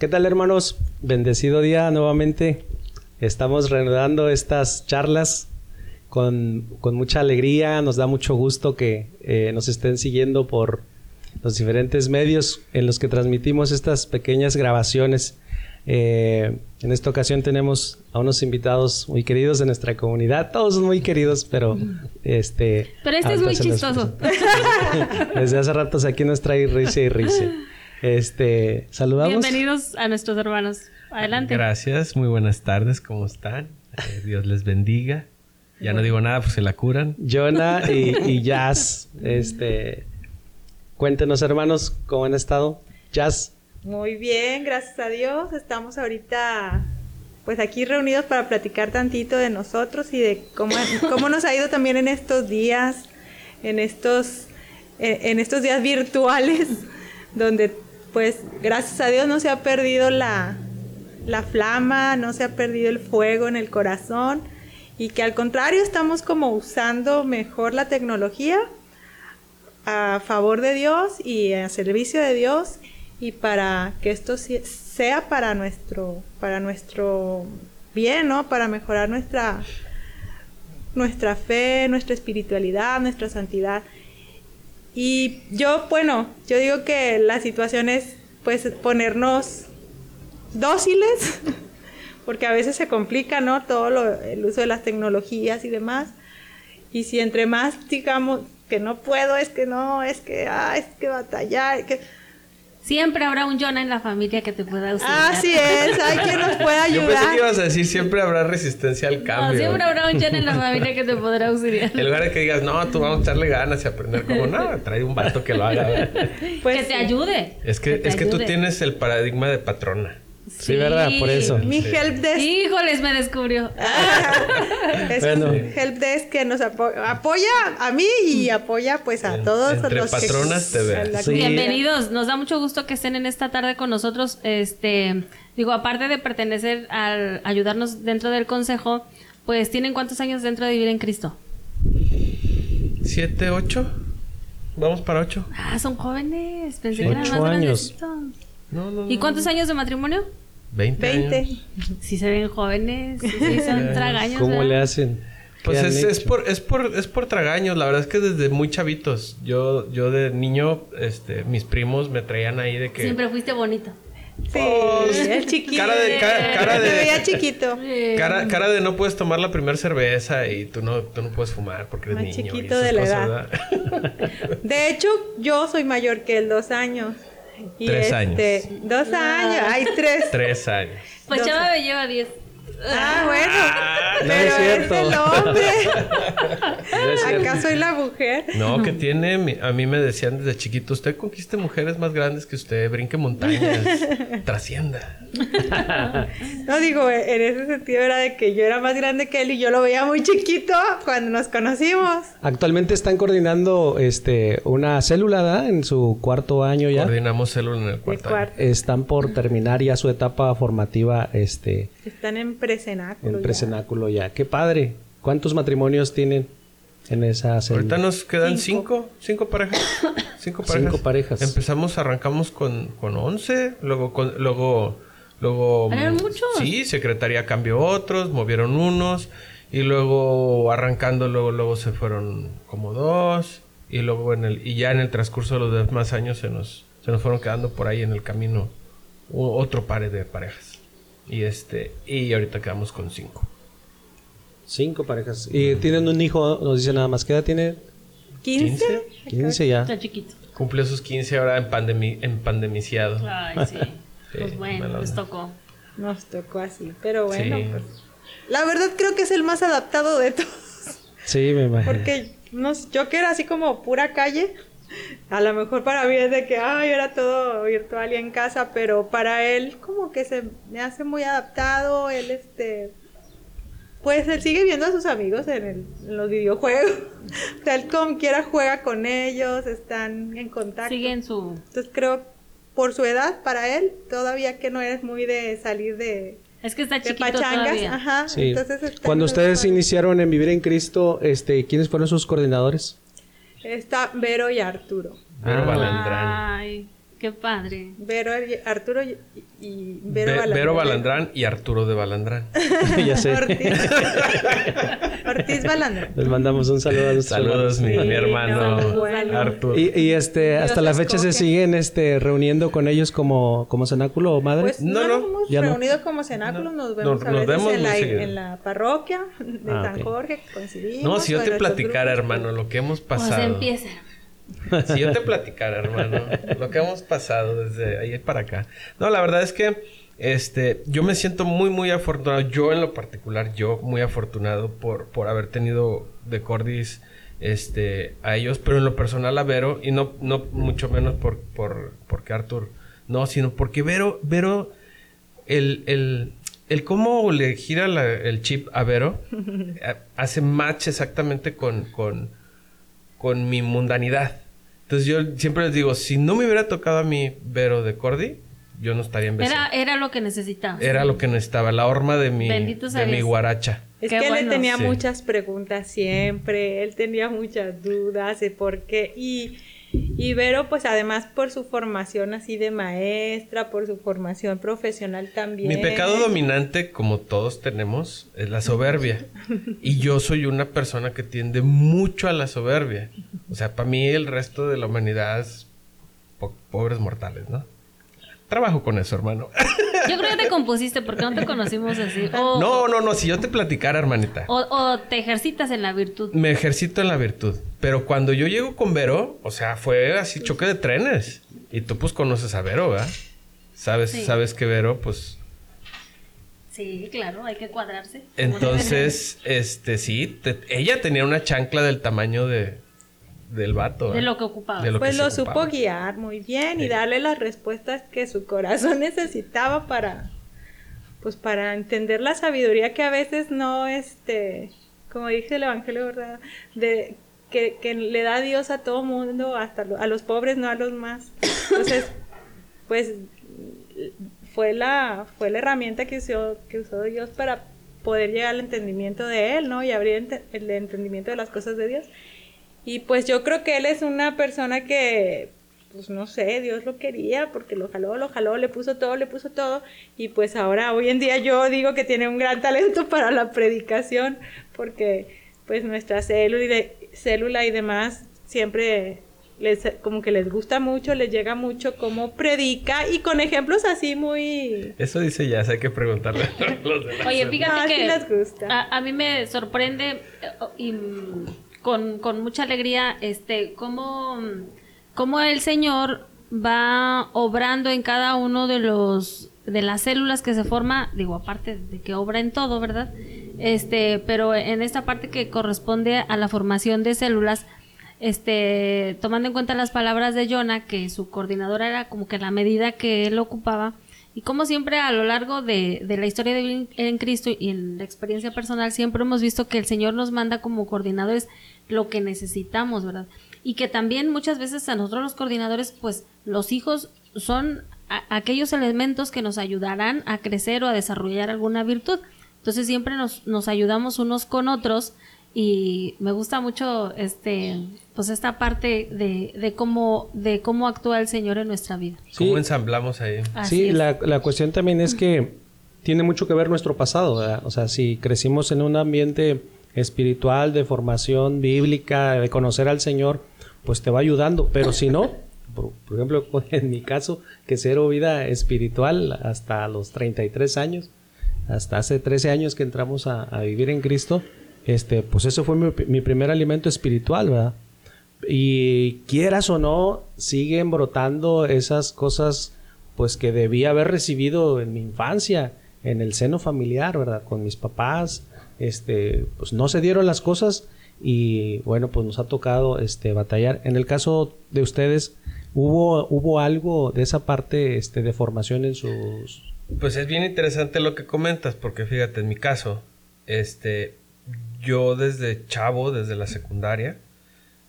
¿Qué tal hermanos? Bendecido día nuevamente. Estamos reanudando estas charlas con, mucha alegría. Nos da mucho gusto que eh, nos estén siguiendo por los diferentes medios en los que transmitimos estas pequeñas grabaciones. Eh, en esta ocasión tenemos a unos invitados muy queridos de nuestra comunidad. Todos son muy queridos, pero este. Pero este es muy chistoso. Desde hace ratos aquí nos trae risa y risa. Este, saludamos. Bienvenidos a nuestros hermanos. Adelante. Gracias, muy buenas tardes, ¿cómo están? Eh, Dios les bendiga. Ya no digo nada, pues se la curan. Jonah y, y Jazz, este, cuéntenos hermanos, ¿cómo han estado? Jazz. Muy bien, gracias a Dios. Estamos ahorita pues aquí reunidos para platicar tantito de nosotros y de cómo, cómo nos ha ido también en estos días, en estos, en estos días virtuales, donde pues gracias a Dios no se ha perdido la, flama, no se ha perdido el fuego en el corazón y que al contrario estamos como usando mejor la tecnología a favor de Dios y a servicio de Dios y para que esto sea para nuestro para nuestro bien, ¿no? Para mejorar nuestra nuestra fe, nuestra espiritualidad, nuestra santidad. Y yo, bueno, yo digo que la situación es pues ponernos dóciles, porque a veces se complica, ¿no? Todo el uso de las tecnologías y demás. Y si entre más digamos que no puedo, es que no, es que, ah, es que batallar, que Siempre habrá un Jonah en la familia que te pueda auxiliar. Así es, hay quien nos pueda ayudar. Yo pensé que ibas a decir siempre habrá resistencia al cambio. No, siempre habrá un Jonah en la familia que te podrá auxiliar. En lugar de que digas, no, tú vamos a echarle ganas y aprender como, no, trae un vato que lo haga. Pues, que te ayude. Es que, es que tú tienes el paradigma de patrona. Sí, ¿verdad? Por eso. Mi helpdesk. Híjoles, me descubrió. es un helpdesk que nos apoya a mí y apoya pues a todos entre los patronas te ven. Bienvenidos. Nos da mucho gusto que estén en esta tarde con nosotros. Este, digo, aparte de pertenecer al ayudarnos dentro del consejo, pues tienen cuántos años dentro de vivir en Cristo? Siete, ocho. Vamos para ocho. Ah, son jóvenes. Pensé que eran más años. No, no, ¿Y cuántos años de matrimonio? 20. 20. Si se ven jóvenes, si son tragaños. ¿Cómo le hacen? Pues es, es, por, es, por, es por tragaños, la verdad es que desde muy chavitos. Yo, yo de niño, este, mis primos me traían ahí de que. Siempre fuiste bonito. Sí, pues, el chiquito. Cara de. Cara, de veía chiquito. Cara, cara, de no puedes tomar la primera cerveza y tú no, tú no puedes fumar porque eres Más niño. chiquito de la edad. de hecho, yo soy mayor que él, dos años tres este, años. Dos años, hay tres. Tres años. Pues Chava me lleva diez. Ah, bueno. Ah, pero es, cierto. es, el hombre. ¿Acaso soy la mujer? No, que tiene. A mí me decían desde chiquito: Usted conquiste mujeres más grandes que usted, brinque montañas, trascienda. no, digo, en ese sentido era de que yo era más grande que él y yo lo veía muy chiquito cuando nos conocimos. Actualmente están coordinando este una célula, ¿da? En su cuarto año ya. Coordinamos célula en el cuarto, año. Están por terminar ya su etapa formativa, este. Están en precenáculo. En precenáculo ya. Qué padre. ¿Cuántos matrimonios tienen en esa célula? Ahorita nos quedan cinco, cinco, parejas. Cinco parejas. Cinco parejas. Empezamos, arrancamos con, con once, luego con, luego Luego. muchos? Sí, secretaría cambió otros, movieron unos. Y luego arrancando, luego, luego se fueron como dos. Y luego en el, y ya en el transcurso de los demás años se nos, se nos fueron quedando por ahí en el camino otro par de parejas. Y este, y ahorita quedamos con cinco. Cinco parejas. Y tienen un hijo, nos dice nada más. ¿Qué edad tiene? 15. 15 ya. Está chiquito. Cumple sus 15 ahora en, pandemi en pandemiciado. Ay, sí. pues bueno, nos tocó. Nos tocó así, pero bueno, pues, la verdad creo que es el más adaptado de todos. Sí, me imagino. Porque yo que era así como pura calle, a lo mejor para mí es de que, ay, era todo virtual y en casa, pero para él como que se me hace muy adaptado, él este... Pues él sigue viendo a sus amigos en, los videojuegos. él como quiera juega con ellos, están en contacto. Siguen su... Entonces creo por su edad, para él, todavía que no eres muy de salir de, es que está chiquito todavía. Ajá. Entonces Cuando ustedes iniciaron en Vivir en Cristo, este, ¿quiénes fueron sus coordinadores? Está Vero y Arturo. Vero Balandrán. Qué padre. Vero, Arturo y, y Vero Ve- Balandrán. Vero Balandrán y Arturo de Balandrán. ya sé. Ortiz. Ortiz Balandrán. Les mandamos un saludo a nuestros Saludos, mi, hermano no, bueno. Arturo. Y, y, este, Dios hasta la fecha se siguen este, reuniendo con ellos como, como cenáculo o madre. Pues No, no, no, nos hemos ya no. reunido como cenáculos, No. nos vemos Nos- a nos veces vemos en, la, seguido. en la parroquia de Ah, San ok. Jorge, que coincidimos. no, si yo te platicara, grupos, hermano, lo que hemos Pues pasado. empieza. Si yo te platicara, hermano, lo que hemos pasado desde ahí para acá. No, la verdad es que este, yo me siento muy, muy afortunado. Yo en lo particular, yo muy afortunado por, por haber tenido de Cordis este, a ellos, pero en lo personal a Vero, y no, no mucho menos por, por, porque Arthur, no, sino porque Vero, Vero, el, el, el cómo le gira la- el chip a Vero, eh, hace match exactamente con, con, con mi mundanidad. Entonces yo siempre les digo, si no me hubiera tocado a mí Vero de Cordy, yo no estaría en BC. Era, Era, era lo que necesitabas. lo que necesitaba, la horma de mi, de mi guaracha. Es Qué que él bueno. tenía Sí. muchas preguntas siempre, él tenía muchas dudas de por qué. Y, y Vero, pues además por su formación así de maestra, por su formación profesional también. Mi pecado dominante, como todos tenemos, es la soberbia. Y yo soy una persona que tiende mucho a la soberbia. O sea, para mí el resto de la humanidad es po- pobres mortales, ¿no? Trabajo con eso, hermano. Yo creo que te compusiste porque no te conocimos así. O, No, no, no, si yo te platicara, hermanita. o, o te ejercitas en la virtud. Me ejercito en la virtud. Pero cuando yo llego con Vero, o sea, fue así choque de trenes. Y tú pues conoces a Vero, ¿verdad? Sabes, Sí. sabes que Vero, pues. Sí, claro, hay que cuadrarse. Entonces, este, sí, te- ella tenía una chancla del tamaño de del vato. De lo que ocupaba. Lo Pues que lo supo guiar muy bien y darle las respuestas que su corazón necesitaba para, pues para entender la sabiduría que a veces no, este, como dice el Evangelio, ¿verdad? De, que, que le da Dios a todo mundo, hasta lo- a los pobres, no a los más. Entonces, pues fue la, fue la herramienta que usó, que usó Dios para poder llegar al entendimiento de Él, ¿no? Y abrir ente- el entendimiento de las cosas de Dios. Y pues yo creo que él es una persona que, pues no sé, Dios lo quería porque lo jaló, lo jaló, le puso todo, le puso todo. Y pues ahora, hoy en día yo digo que tiene un gran talento para la predicación porque pues nuestra célula y, de- célula y demás siempre les, como que les gusta mucho, les llega mucho cómo predica y con ejemplos así muy... Eso dice ya, hay que preguntarle a los demás. Oye, fíjate Ah, sí que les gusta. A, a mí me sorprende eh, y mm, con, con mucha alegría este cómo, cómo el Señor va obrando en cada uno de los de las células que se forma, digo, aparte de que obra en todo, ¿verdad? Este, pero en esta parte que corresponde a la formación de células, este, tomando en cuenta las palabras de Jonah, que su coordinadora era como que la medida que él ocupaba, y como siempre a lo largo de, de la historia de en Cristo y en la experiencia personal, siempre hemos visto que el Señor nos manda como coordinadores lo que necesitamos, ¿verdad? Y que también muchas veces a nosotros los coordinadores, pues los hijos son a- aquellos elementos que nos ayudarán a crecer o a desarrollar alguna virtud. Entonces siempre nos, nos ayudamos unos con otros y me gusta mucho este pues esta parte de, de cómo de cómo actúa el Señor en nuestra vida. ¿Cómo Sí. ensamblamos ahí? Así Sí, la, la cuestión también es que tiene mucho que ver nuestro pasado, ¿verdad? O sea, si crecimos en un ambiente espiritual, de formación bíblica, de conocer al Señor, pues te va ayudando. Pero si no, por, ejemplo, en mi caso, que cero vida espiritual hasta los 33 años, hasta hace 13 años que entramos a, a vivir en Cristo, este, pues eso fue mi, mi primer alimento espiritual, ¿verdad? Y quieras o no, siguen brotando esas cosas pues que debía haber recibido en mi infancia, en el seno familiar, ¿verdad? Con mis papás, este, pues no se dieron las cosas y bueno, pues nos ha tocado este batallar. En el caso de ustedes, ¿hubo, algo de esa parte este, de formación en sus... Pues es bien interesante lo que comentas, porque fíjate, en mi caso, este, yo desde chavo, desde la secundaria,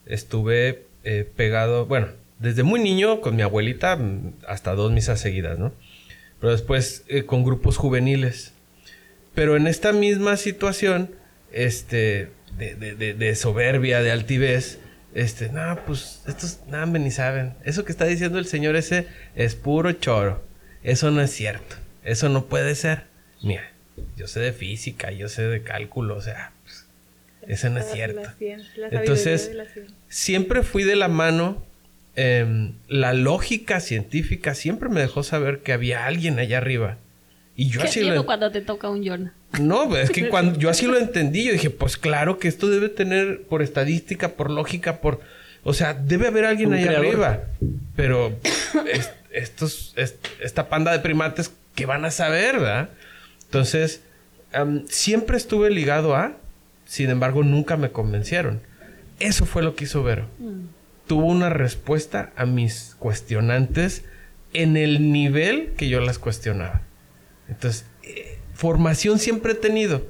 estuve eh, pegado, bueno, desde muy niño con mi abuelita mm, hasta dos misas seguidas, ¿no? Pero después eh, con grupos juveniles. Pero en esta misma situación, este, de, de- de- de soberbia, de altivez, este, no, pues estos nada ni saben. Eso que está diciendo el señor ese es puro choro. Eso no es cierto. Eso no puede ser. Mira, yo sé de física, yo sé de cálculo, o sea, pues, eso no es cierto. Entonces, siempre fui de la mano. Em, la lógica científica siempre me dejó saber que había alguien allá arriba. Y yo así lo... cuando te toca un? No, es que cuando yo así lo entendí, yo dije, pues claro que esto debe tener por estadística, por lógica, por... O sea, debe haber alguien allá arriba. Pero estos, esta panda de primates, ¿qué van a saber, verdad? Entonces, siempre estuve ligado a, sin embargo, nunca me convencieron. Eso fue lo que hizo Vero. Mm. Tuvo una respuesta a mis cuestionantes en el nivel que yo las cuestionaba. Entonces, eh, formación siempre he tenido,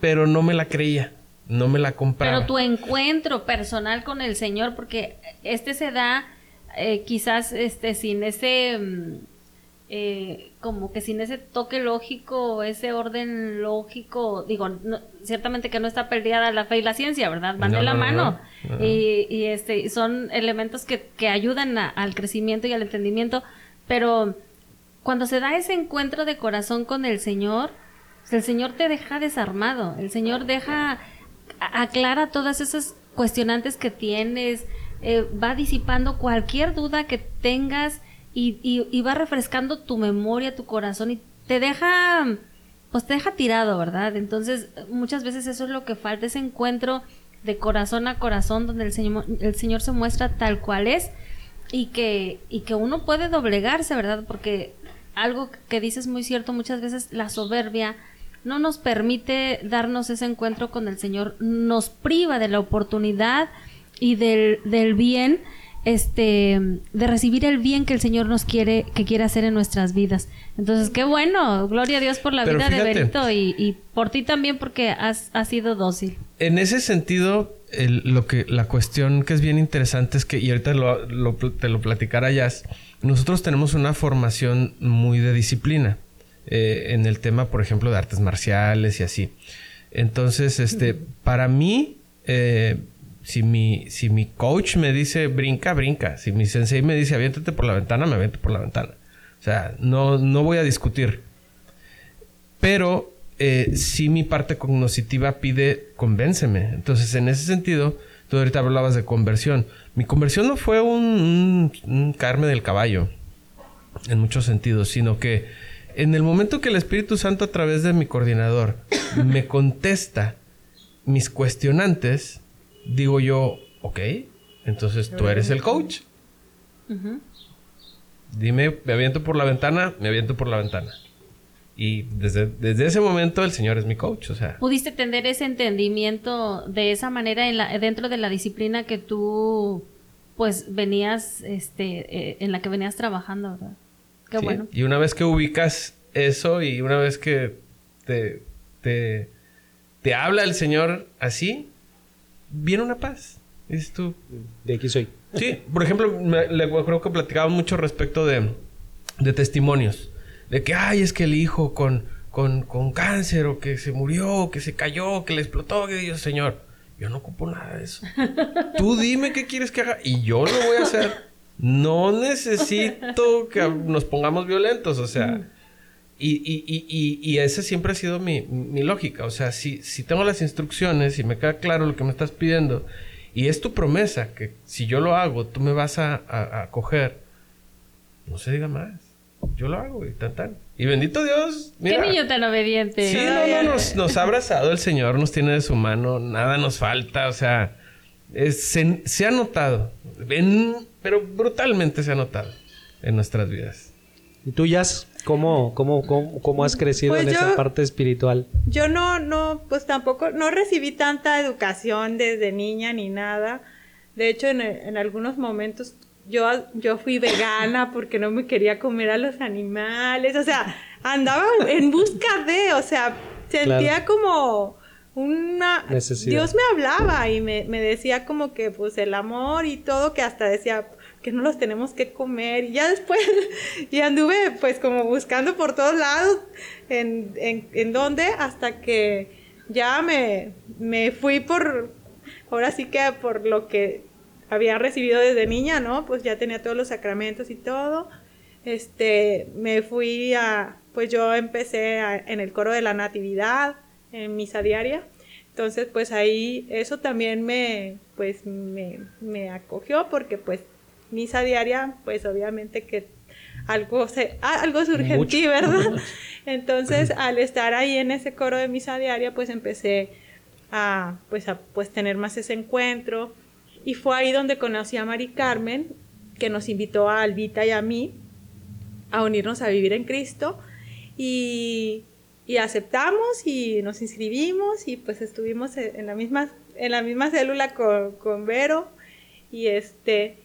pero no me la creía, no me la compraba. Pero tu encuentro personal con el Señor, porque este se da eh, quizás este sin ese mm, eh, como que sin ese toque lógico, ese orden lógico, digo, ciertamente que no está perdida la fe y la ciencia, ¿verdad? Van de la mano. y, este, son elementos que, que ayudan al crecimiento y al entendimiento, pero cuando se da ese encuentro de corazón con el Señor, pues, el Señor te deja desarmado, el Señor deja, aclara todas esas cuestionantes que tienes, eh, va disipando cualquier duda que tengas y, y, va refrescando tu memoria, tu corazón y te deja, pues te deja tirado, ¿verdad? Entonces, muchas veces eso es lo que falta, ese encuentro de corazón a corazón donde el Señor, el Señor se muestra tal cual es y que, y que uno puede doblegarse, ¿verdad? Porque algo que dices muy cierto, muchas veces la soberbia no nos permite darnos ese encuentro con el Señor, nos priva de la oportunidad y del, del bien, este, de recibir el bien que el Señor nos quiere, que quiere hacer en nuestras vidas. Entonces, qué bueno, gloria a Dios por la vida de Benito y, y, por ti también porque has, has sido dócil. En ese sentido, lo que, la cuestión que es bien interesante es que, y ahorita lo, te lo platicará Jazz, nosotros tenemos una formación muy de disciplina eh, en el tema, por ejemplo, de artes marciales y así. Entonces, este, para mí, eh, si, mi, si mi coach me dice brinca, brinca. Si mi sensei me dice aviéntate por la ventana, me aviento por la ventana. O sea, no, no voy a discutir. Pero eh, si mi parte cognitiva pide convénceme. Entonces, en ese sentido, tú ahorita hablabas de conversión. Mi conversión no fue un, un, caerme del caballo, en muchos sentidos, sino que en el momento que el Espíritu Santo a través de mi coordinador me contesta mis cuestionantes, digo yo, ok, entonces tú eres el coach. Dime, me aviento por la ventana, me aviento por la ventana. Y desde, desde ese momento el Señor es mi coach, o sea. Pudiste tener ese entendimiento de esa manera en la, dentro de la disciplina que tú, pues, venías, este, eh, en la que venías trabajando, ¿verdad? Qué bueno. Y una vez que ubicas eso y una vez que te, te, te habla el Señor así, viene una paz. Dices tú. De aquí soy. Sí, por ejemplo, me, creo que platicaba mucho respecto de, de testimonios de que, ay, es que el hijo con, con, con cáncer o que se murió, que se cayó, que le explotó, que Dios, Señor, yo no ocupo nada de eso. Tú dime qué quieres que haga y yo lo voy a hacer. No necesito que nos pongamos violentos, o sea. Y, y, y, y, esa siempre ha sido mi, mi, lógica. O sea, si, si tengo las instrucciones y me queda claro lo que me estás pidiendo y es tu promesa que si yo lo hago, tú me vas a, a, a coger, no se diga más yo lo hago, y tan tan. Y bendito Dios. Mira, Qué niño tan obediente. Sí, no, no, nos, nos, ha abrazado el Señor, nos tiene de su mano, nada nos falta, o sea, se, ha notado, pero brutalmente se ha notado en nuestras vidas. ¿Y tú, Yas? ¿Cómo, cómo, cómo, cómo has crecido pues en esa parte espiritual? Yo no, no, pues tampoco, no recibí tanta educación desde niña ni nada. De hecho, en, en algunos momentos yo, yo fui vegana porque no me quería comer a los animales, o sea, andaba en busca de, o sea, sentía como una... Necesidad. Dios me hablaba y me, me, decía como que pues el amor y todo, que hasta decía que no los tenemos que comer. Y ya después, y anduve pues como buscando por todos lados en, en, en dónde, hasta que ya me, me fui por ahora sí que por lo que había recibido desde niña, ¿no? Pues ya tenía todos los sacramentos y todo. Este, me fui a, pues yo empecé en el coro de la Natividad, en misa diaria. Entonces, pues ahí eso también me, pues me, me acogió porque pues misa diaria, pues obviamente que algo, se, ah, algo surge en ti, ¿verdad? Entonces, al estar ahí en ese coro de misa diaria, pues empecé a, pues, a pues, tener más ese encuentro. Y fue ahí donde conocí a Mari Carmen, que nos invitó a Albita y a mí a unirnos a vivir en Cristo. Y, y aceptamos y nos inscribimos y pues estuvimos en la misma, en la misma célula con, con Vero. Y este,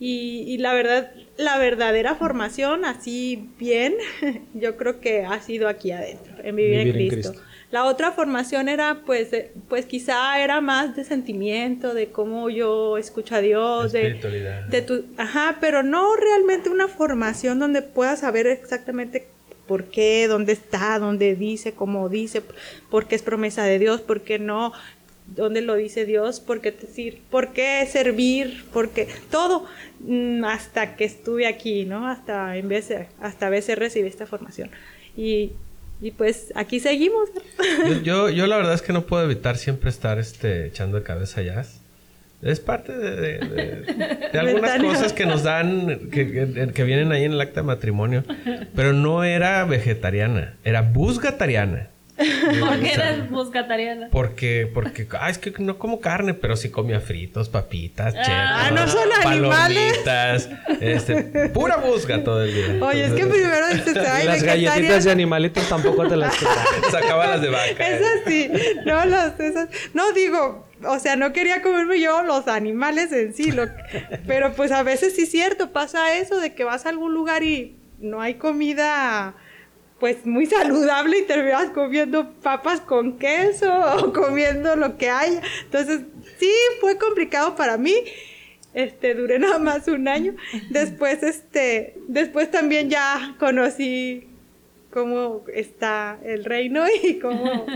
y, la verdad, la verdadera formación, así bien, yo creo que ha sido aquí adentro, en vivir, en, Cristo. La otra formación era, pues, pues quizá era más de sentimiento, de cómo yo escucho a Dios, de, de tu, ajá, pero no realmente una formación donde puedas saber exactamente por qué, dónde está, dónde dice, cómo dice, por qué es promesa de Dios, por qué no, dónde lo dice Dios, por qué decir, por qué servir, porque todo mm, hasta que estuve aquí, ¿no? Hasta en vez hasta a veces recibí esta formación. Y, y pues aquí seguimos. Yo, yo, la verdad es que no puedo evitar siempre estar este, echando de cabeza jazz. Es parte de, de, algunas cosas que nos dan, que, que, vienen ahí en el acta de matrimonio. Pero no era vegetariana, era busgatariana. ¿Por qué eres buscatariana? Porque, porque, ah, es que no como carne, pero sí comía fritos, papitas, ah, no son palomitas, este, pura busca todo el día. Oye, es que primero este, las galletitas de animalitos tampoco te las Sacaba las de vaca. Esas sí, no, las, esas, no digo, o sea, no quería comerme yo los animales en sí, lo, pero pues a veces sí es cierto, pasa eso de que vas a algún lugar y no hay comida pues muy saludable y terminas comiendo papas con queso o comiendo lo que haya. Entonces, sí, fue complicado para mí. Este, duré nada más un año. Después, este, después también ya conocí cómo está el reino y cómo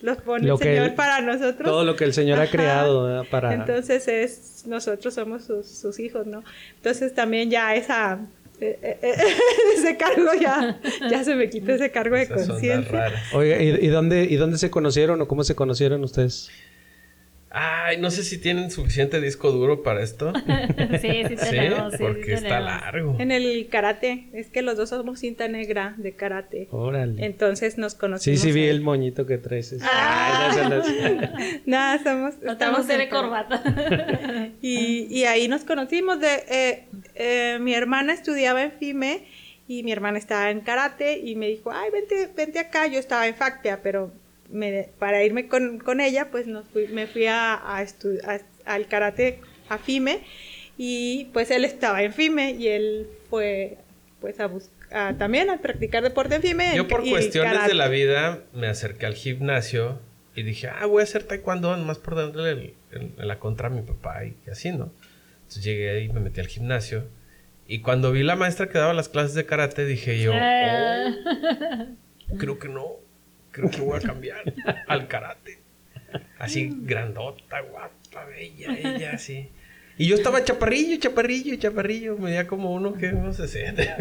los pone el Señor para nosotros. Todo lo que el Señor ha creado para... Entonces es, nosotros somos sus, sus hijos, ¿no? Entonces también ya esa eh, eh, eh, ese cargo ya, ya se me quita ese cargo de conciencia. Oiga, ¿y, dónde, ¿y dónde se conocieron o cómo se conocieron ustedes? Ay, no sé si tienen suficiente disco duro para esto. sí, sí tenemos. Sí, porque está largo. En el karate. Es que los dos somos cinta negra de karate. Órale. Entonces nos conocimos. Sí, sí vi el moñito que traes. Ah. Nada, somos... estamos de corbata. y, y ahí nos conocimos. De, eh, eh, mi hermana estudiaba en FIME y mi hermana estaba en karate y me dijo, ay, vente, vente acá. Yo estaba en FACTEA, pero para irme con, ella, pues nos fui, me fui a, a, al karate a FIME y pues él estaba en FIME y él fue pues a buscar también a practicar deporte en FIME. Yo por cuestiones de la vida me acerqué al gimnasio y dije, ah, voy a hacer taekwondo, más por darle la contra a mi papá y así, ¿no? Entonces llegué ahí, me metí al gimnasio y cuando vi la maestra que daba las clases de karate dije yo, ah. oh, creo que no creo que voy a cambiar al karate. Así grandota, guapa, bella, ella, así. Y yo estaba chaparrillo, chaparrillo, chaparrillo. Me veía como uno que no se siente.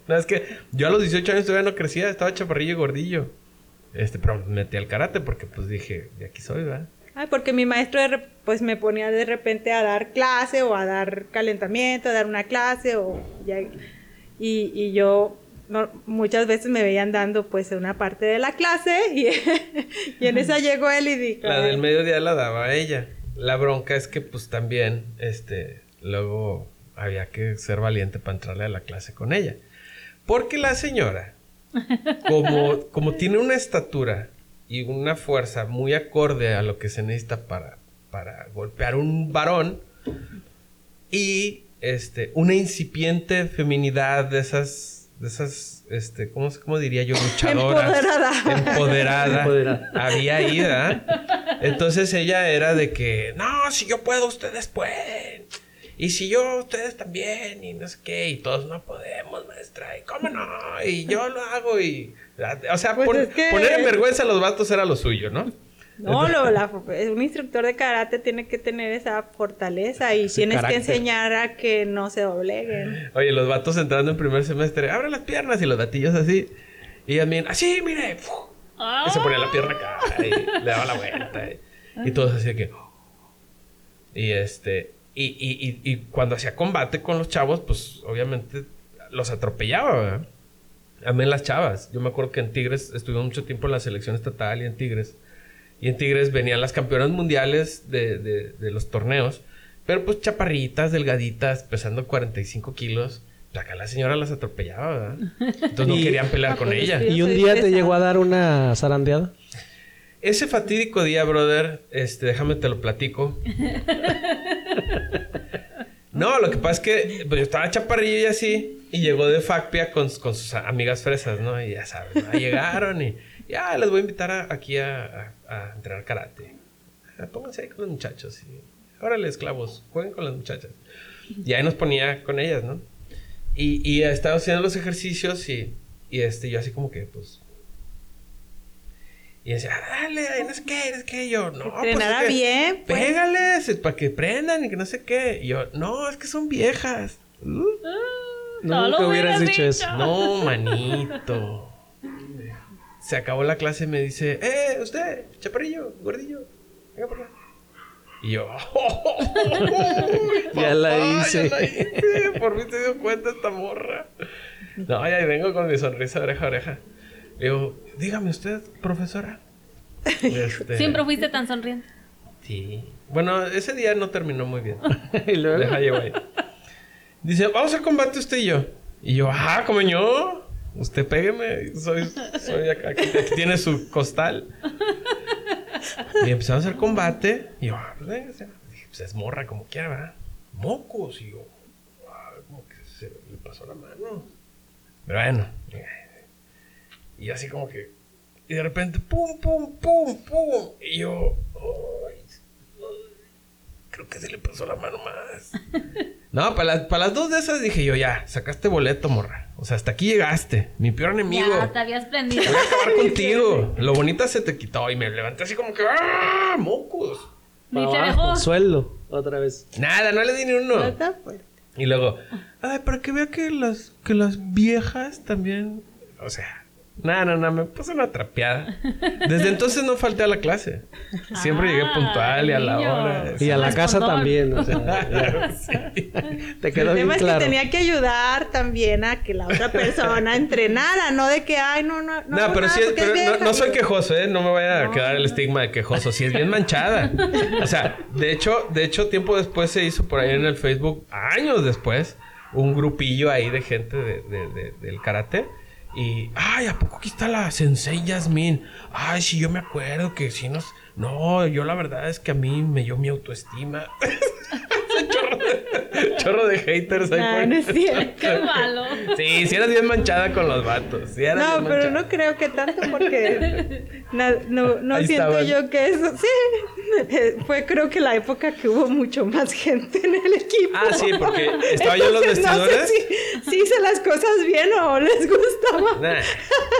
no, es que yo a los 18 años todavía no crecía, estaba chaparrillo y gordillo. Este, pero me metí al karate porque pues dije, de aquí soy, ¿verdad? Ay, porque mi maestro pues me ponía de repente a dar clase o a dar calentamiento, a dar una clase o y, y yo muchas veces me veían dando pues una parte de la clase y, y en esa llegó él y dijo... La del mediodía la daba ella. La bronca es que pues también, este, luego había que ser valiente para entrarle a la clase con ella. Porque la señora, como, como tiene una estatura y una fuerza muy acorde a lo que se necesita para, para golpear un varón y este, una incipiente feminidad de esas de esas, este, ¿cómo, cómo diría yo? Luchadoras. Empoderada. Empoderada. Había ida. Entonces ella era de que, no, si yo puedo, ustedes pueden. Y si yo, ustedes también, y no sé qué, y todos no podemos, maestra, y cómo no, y yo lo hago, y. O sea, pues poner en vergüenza a los vatos era lo suyo, ¿no? No, lo, la- un instructor de karate tiene que tener esa fortaleza y tienes carácter. que enseñar a que no se dobleguen. Oye, los vatos entrando en primer semestre, abre las piernas y los gatillos así. Y también, así, mire. Y se ponía la pierna acá y le daba la vuelta. Y, y todos así que. Y este. Y, y, y, y cuando hacía combate con los chavos, pues obviamente los atropellaba, ¿verdad? Amén las chavas. Yo me acuerdo que en Tigres estuve mucho tiempo en la selección estatal y en Tigres. Y en Tigres venían las campeonas mundiales de, de, de los torneos. Pero pues chaparritas, delgaditas, pesando 45 kilos. Pues acá la señora las atropellaba, ¿verdad? Entonces no querían pelear con ella. ¿Y un día te llegó a dar una zarandeada? Ese fatídico día, brother, este, déjame te lo platico. No, lo que pasa es que pues, yo estaba chaparrillo y así, y llegó de Facpia con, con sus amigas fresas, ¿no? Y ya sabes, ¿no? llegaron y ya les voy a invitar a- aquí a, a- a entrenar karate. Ah, Pónganse ahí con los muchachos y órale, esclavos, jueguen con las muchachas. Y ahí nos ponía con ellas, ¿no? Y, y estaba haciendo los ejercicios y, y este, yo así como que, pues, y decía, dale, no sé qué, no sé qué. Y yo, no, pues es que bien, pues. Pégales, para que prendan y que no sé qué. Y yo, no, es que son viejas. Uh, No Nunca lo hubieras hubieras dicho dicho. eso. no, manito. Se acabó la clase y me dice, eh, usted, chaparrillo, gordillo, venga por acá. Y yo, Ya la hice. Ya la hice. Por fin se dio cuenta esta morra. No, y ahí vengo con mi sonrisa oreja a oreja. Le digo, dígame usted, profesora. Este, Siempre fuiste tan sonriente. Sí. Bueno, ese día no terminó muy bien. y luego, Deja llevo ahí. Dice, vamos al combate usted y yo. Y yo, ah, como yo. Usted pégueme. Soy, soy acá. Aquí, tiene su costal. Y empezamos a hacer combate. Y yo, ah, pues es morra como quiera, ¿verdad? Mocos. Y yo, ah, como que se le pasó la mano. Pero bueno. Y así como que. Y de repente, pum, pum, pum, pum. Y yo, creo que se le pasó la mano más. No, para las, para las dos de esas dije yo, ya, sacaste boleto, morra. O sea, hasta aquí llegaste. Mi peor enemigo. Ya te habías prendido. Voy a acabar contigo. Lo bonita se te quitó y me levanté así como que, ¡ah! ¡Mocos! Ni te dejó. sueldo, otra vez. Nada, no le di ni uno. No está fuerte. Y luego, ay, para que vea que las, que las viejas también. O sea, no, no, no, me puse una trapeada. Desde entonces no falté a la clase. Siempre llegué puntual y a la hora. Y a la casa también. O sea. Sí. Te quedó El bien tema es claro. que tenía que ayudar también a que la otra persona entrenara, no de que, ay, no, no, no. No, pero nada, sí, es- es no, soy quejoso, ¿eh? No me vaya a No, quedar el estigma de quejoso. Sí, es bien manchada. O sea, de hecho, de hecho, tiempo después se hizo por ahí en el Facebook, años después, un grupillo ahí de gente de- de- de- del karate. Y, ay, ¿a poco aquí está la Sensei Yasmin? Ay, sí, yo me acuerdo que sí nos... No, yo la verdad es que a mí me dio mi autoestima. Chorro, de, haters ahí Ah, por- no es cierto. Qué malo. Sí, sí eras bien manchada con los vatos. Sí eras No, bien pero no creo que tanto porque na- no, no siento estaban. yo que eso, sí, fue creo que la época que hubo mucho más gente en el equipo. Ah, sí, porque estaba yo en los vestidores. No sé si, si hice las cosas bien o les gustaba. Nah.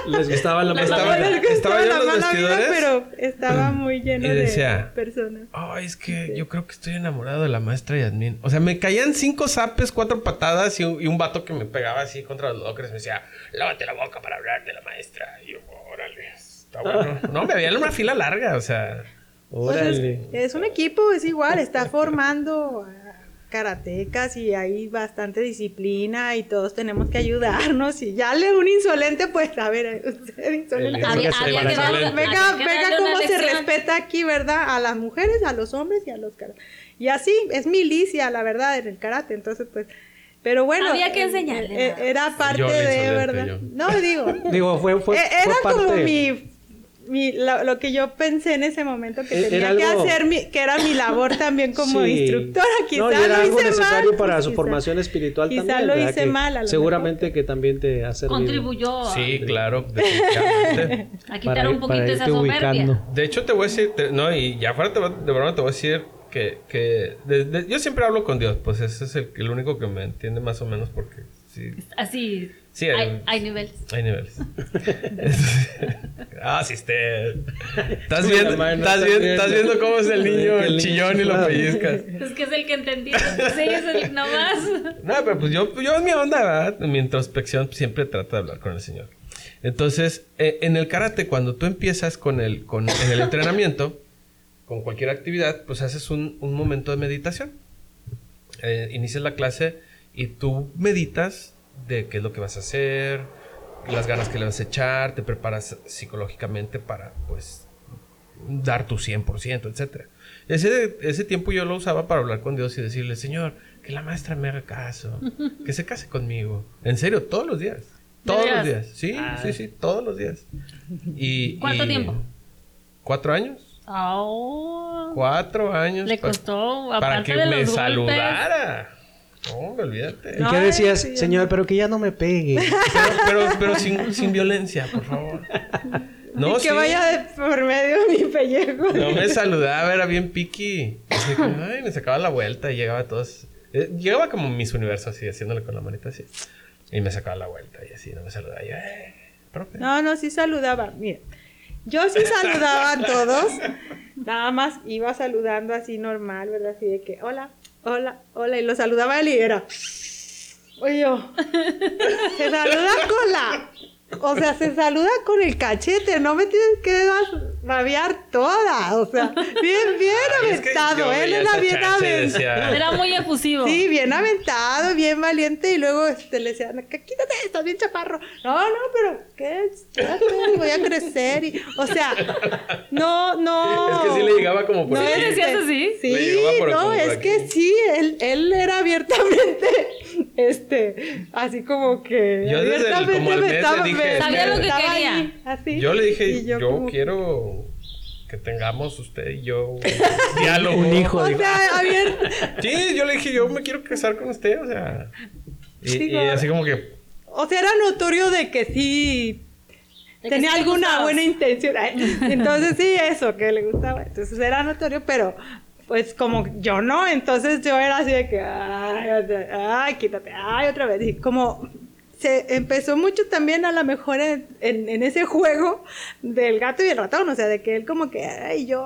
Les gustaba la Estaba- les gustaba estaba yo en la los mala vida, vestidores. pero estaba muy lleno decía, de personas. Ay, es que yo creo que estoy enamorado de la maestra Yasmin. O sea, me caían cinco zapes, cuatro patadas y un, y un vato que me pegaba así contra los lockers. Me decía, lávate la boca para hablar de la maestra. Y yo, órale, está bueno. No, me había en una fila larga, o sea. Pues Órale. es, es un equipo, es igual, está formando a karatecas y hay bastante disciplina y todos tenemos que ayudarnos y ya le un insolente, pues a ver, usted insolente. Había, había. Venga, venga cómo se respeta aquí, ¿verdad? A las mujeres, a los hombres y a los karates. Y así, es milicia, la verdad, en el karate. Entonces, pues, pero bueno. Había que eh, enseñarle, eh, era parte Yo, de, ¿verdad? yo. No, digo. Digo, fue, fue, eh, era fue parte... como mi. mi- lo, lo que yo pensé en ese momento que E- tenía que algo- hacer, mi- que era mi labor también como Sí. instructora. Quizá no, y era lo algo hice necesario mal, para pues, su quizá- formación espiritual quizá también. lo ¿verdad? hice Que mal, a lo Seguramente que también te ha servido. Contribuyó a, Sí, claro, definitivamente. a quitar para- un poquito esa soberbia. ubicando. De hecho, te voy a decir, te- no, y ya fuera te voy- de broma te voy a decir que, que de- de- yo siempre hablo con Dios, pues ese es el, el único que me entiende más o menos porque sí, Así. Sí, Hay, hay, hay niveles. hay niveles. ah, sí, usted. Estás viendo, estás viendo, estás viendo cómo es el niño el chillón y lo pellizcas. Es que es el que entendí. Sí, es el nomás. No, pero pues yo, yo en mi onda, ¿verdad? En mi introspección siempre trato de hablar con el Señor. Entonces, eh, en el karate, cuando tú empiezas con el, con, en el entrenamiento, con cualquier actividad, pues haces un, un momento de meditación. Eh, inicias la clase y tú meditas de qué es lo que vas a hacer, las ganas que le vas a echar, te preparas psicológicamente para, pues, dar tu 100%, etcétera. Ese, ese tiempo yo lo usaba para hablar con Dios y decirle, Señor, que la maestra me haga caso, que se case conmigo. En serio, todos los días. Todos los días. Sí, Ah. sí, sí, todos los días. Y, ¿Cuánto y- tiempo? ¿Cuatro años? Oh, Cuatro años. le pa- costó, para aparte que de me los golpes. saludara. No, me olvídate. ¿Y qué decías, señor? Pero que ya no me pegue. Pero, pero, pero sin, sin violencia, por favor. No, y que sí. vaya de por medio de mi pellejo. No me saludaba, era bien piqui. Ay, me sacaba la vuelta y llegaba a todos. eh, llegaba como Miss Universo así, haciéndole con la manita así. Y me sacaba la vuelta y así, no me saludaba. Yo, eh, profe. No, no, sí saludaba. Mira, yo sí saludaba a todos. Nada más iba saludando así normal, ¿verdad? Así de que, hola, hola, hola. Y lo saludaba él y era. Oye, yo, se saluda con la. O sea, se saluda con el cachete, no me tienes que bas- babear toda. O sea, bien, bien Ay, es que aventado. Él era esa bien aventado. Era muy efusivo. Sí, bien aventado, bien valiente y luego este, le decían, "Que quítate, estás bien chaparro. No, no, pero ¿qué? Voy a crecer. Y, o sea, no, no. Es que sí le llegaba como por no, aquí. ¿Sí le decías este, así? Sí, Le llegaba por- no, es aquí. que sí, él, él era abiertamente, este, así como que Yo desde el- abiertamente como al me mes estaba, dije, me- Sabía lo que estaba quería. ahí, así. Yo le dije, yo, como- quiero que tengamos usted y yo un diálogo. Un hijo. O digo, sea, abierto. Sí, yo le dije, yo me quiero casar con usted, o sea. Y, así como que, O sea, era notorio de que sí De que tenía sí alguna buena intención. Entonces sí, eso, que le gustaba. Entonces era notorio, pero pues como yo no, entonces yo era así de que, ay, otra- ay quítate, ay, otra vez. Y como se empezó mucho también a lo mejor en, en- en ese juego del gato y el ratón, o sea, de que él como que, ay, yo,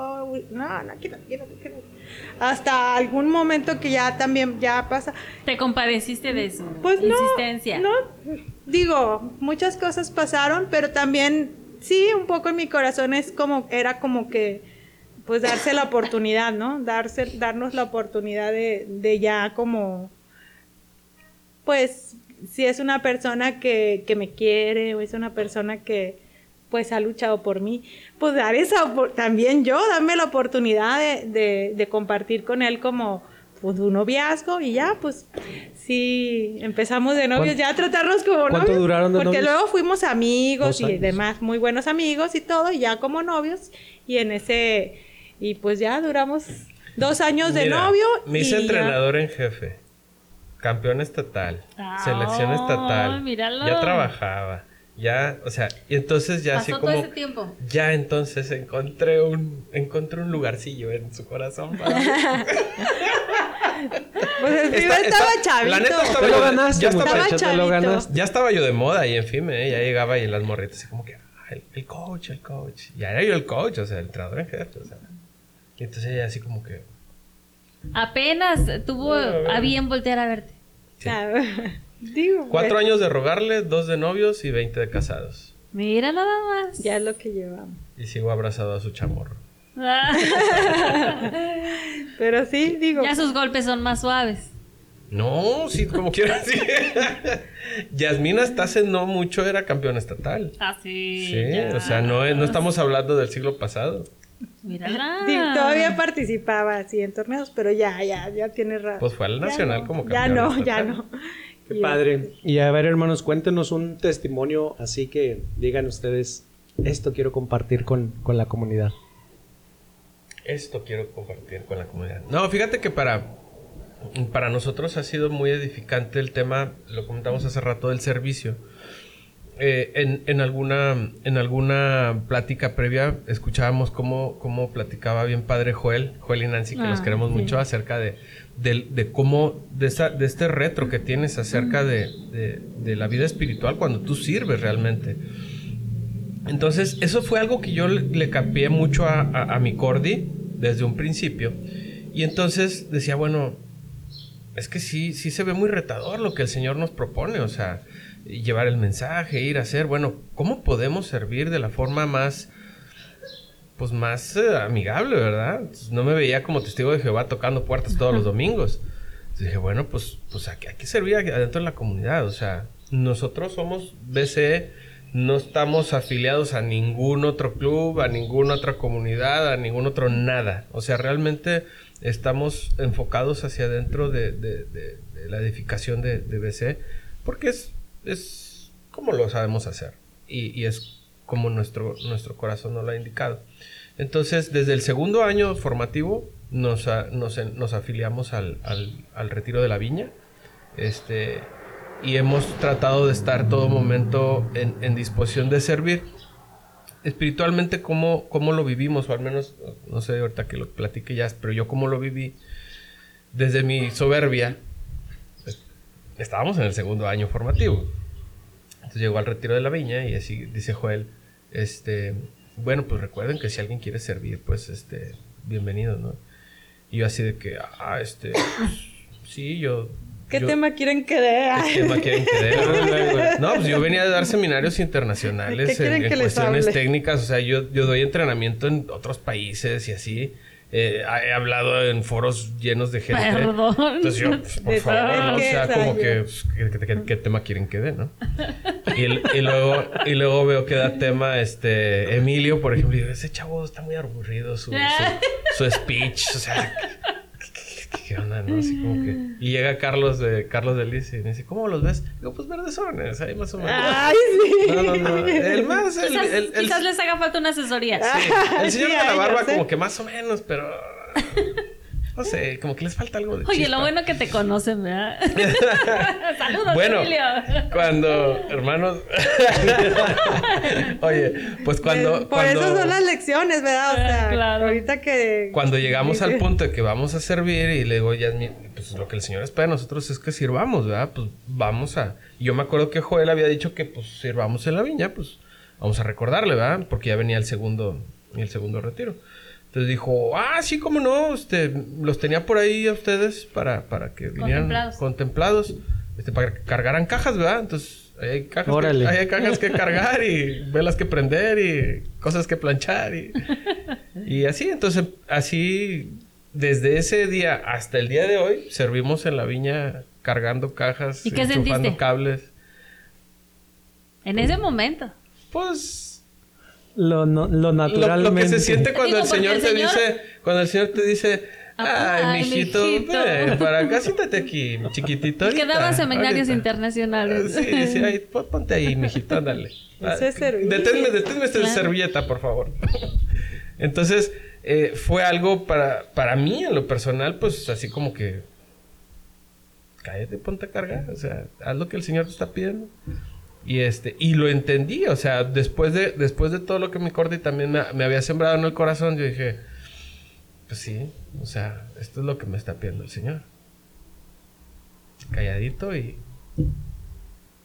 no, no, quítate, quítate, quítate. Hasta algún momento que ya también, ya pasa. Te compadeciste de su Pues no, insistencia. no, digo, muchas cosas pasaron, pero también sí, un poco en mi corazón es como, era como que, pues darse la oportunidad, ¿no? Darse, darnos la oportunidad de, de ya como, pues, si es una persona que, que me quiere o es una persona que, pues, ha luchado por mí, pues dar esa, también yo, darme la oportunidad de, de, de compartir con él como, pues, un noviazgo y ya, pues, sí, empezamos de novios, ¿Cuánto- ya a tratarnos como cuánto novios. duraron de Porque novios? luego fuimos amigos y demás, muy buenos amigos y todo, y ya como novios, y en ese, y pues ya duramos dos años de novio. Me y hice ya- entrenador en jefe. Campeón estatal. Ah, selección estatal. míralo. Ya trabajaba. Ya, o sea, y entonces ya así como. todo ese tiempo. Ya entonces encontré un, encontré un lugarcillo en su corazón. para- Pues el Está- estaba está- chavito. la neta estaba Te lo ganaste, ya estaba- muchacho, te lo chavito. ganaste. Ya estaba yo de moda y en fin, ¿eh? ya llegaba y las morritas así como que, ah, el, el coach, el coach. Ya era yo el coach, o sea, el entrenador en jefe, o sea. Y entonces ella así como que, Apenas tuvo Ah, a bien voltear a verte. sí. Ah, Digo, Cuatro años de rogarle, dos de novios y veinte de casados. Mira nada más. Ya es lo que llevamos. Y sigo abrazado a su chamorro. Pero sí, digo. ya sus golpes son más suaves. No, sí, como quieras. Sí. Yasmina hasta hace no mucho era campeón estatal. Ah, sí. Sí, ya. o sea, no, es- no estamos hablando del siglo pasado. Mírala. Todavía participaba así en torneos, pero ya, ya, ya tiene rato. Pues fue al Ya nacional no, como Ya campeón no, ya no. Qué Y- padre. Y a ver, hermanos, cuéntenos un testimonio así que digan ustedes, esto quiero compartir con, con la comunidad. Esto quiero compartir con la comunidad. No, fíjate que para, para nosotros ha sido muy edificante el tema, lo comentamos hace rato, del servicio. Eh, en, en, alguna, en alguna plática previa escuchábamos cómo, cómo platicaba bien padre Joel, Joel y Nancy, que los Ah, queremos sí. mucho, acerca de, de, de cómo, de, esa, de este retro que tienes acerca de, de, de la vida espiritual cuando tú sirves realmente. Entonces, eso fue algo que yo le, le capié mucho a, a, a mi Cordy desde un principio. Y entonces decía, bueno, es que sí, sí se ve muy retador lo que el Señor nos propone, o sea, llevar el mensaje, ir a hacer, bueno, ¿cómo podemos servir de la forma más, pues más eh, amigable, verdad? No me veía como testigo de Jehová tocando puertas todos los domingos. Entonces dije, bueno, pues, pues aquí hay que servir adentro de la comunidad, o sea, nosotros somos BCE, no estamos afiliados a ningún otro club, a ninguna otra comunidad, a ningún otro nada. O sea, realmente estamos enfocados hacia adentro de, de- de- de la edificación de, de BC, porque es, es como lo sabemos hacer y, es como nuestro, nuestro corazón nos lo ha indicado. Entonces, desde el segundo año formativo nos, nos, nos afiliamos al, al- al retiro de la viña. Este, y hemos tratado de estar todo momento en, en disposición de servir. Espiritualmente, ¿cómo, ¿cómo lo vivimos? O al menos, no sé ahorita que lo platique ya, pero yo cómo lo viví desde mi soberbia. pues, Estábamos en el segundo año formativo. Entonces llegó al retiro de la viña y así dice Joel, este, bueno, pues recuerden que si alguien quiere servir, pues este, bienvenido, ¿no? Y yo así de que, ah, este, pues, sí, yo... ¿Qué yo- tema quieren que dé? ¿Qué tema quieren que dé? No, pues yo venía a dar seminarios internacionales ¿Qué quieren en, en cuestiones hable? técnicas. O sea, yo, yo doy entrenamiento en otros países y así. Eh, he hablado en foros llenos de gente. Perdón. Entonces yo, pues, por De favor, o sea, como algo. que, pues, ¿qué, tema quieren que dé, no? Y, y luego, y luego veo que da tema este Emilio, por ejemplo, y digo, ese chavo está muy aburrido, su, su, su speech, o sea, ¿qué, onda, no? Así como que... Y llega Carlos de Carlos de Liz y me dice, ¿cómo los ves? Digo, pues verdesones, ahí más o menos. Ay, sí. No, no, no. El más, el, Quizás, el, el- quizás les haga falta una asesoría. sí, el señor Sí, de la barba como que más o menos, pero... No sé, como que les falta algo de Oye, chispa. lo bueno que te conocen, ¿verdad? Saludos, Bueno, Emilio. cuando, hermanos. Oye, pues cuando. Pues, Por cuando, eso son las lecciones, ¿verdad? O sea, Claro. ahorita que... cuando llegamos al punto de que vamos a servir y luego ya es mi- pues lo que el Señor espera de nosotros es que sirvamos, ¿verdad? Pues vamos a. Yo me acuerdo que Joel había dicho que pues sirvamos en la viña, pues vamos a recordarle, ¿verdad? Porque ya venía el segundo, el segundo retiro. Entonces dijo, ah, sí, cómo no, este, los tenía por ahí a ustedes para, para que vinieran Contemplados. contemplados, este, para que cargaran cajas, ¿verdad? Entonces ahí hay cajas, que, ahí hay cajas que cargar y velas que prender y cosas que planchar y, y así, entonces así desde ese día hasta el día de hoy servimos en la viña cargando cajas, ¿Y qué enchufando sentiste? cables. En ese momento. Pues Lo, no- lo lo, naturalmente. lo que se siente cuando Digo, el Señor el te Señor- dice, cuando el Señor te dice, ay, Ay, mijito, mijito". ven para acá, siéntate aquí, mi chiquitito. ahorita, seminarios ahorita". internacionales. Sí, sí, ahí, pon- ponte ahí, mijito, ándale. Servicio. Deténme, deténme esta Claro. servilleta, por favor. Entonces, eh, fue algo para, para mí, en lo personal, pues así como que. Cállate, ponte a cargar. O sea, haz lo que el Señor te está pidiendo. Y este, y lo entendí, o sea, después de, después de todo lo que mi Cordy también me, me había sembrado en el corazón, yo dije, pues sí, o sea, esto es lo que me está pidiendo el Señor. Calladito y,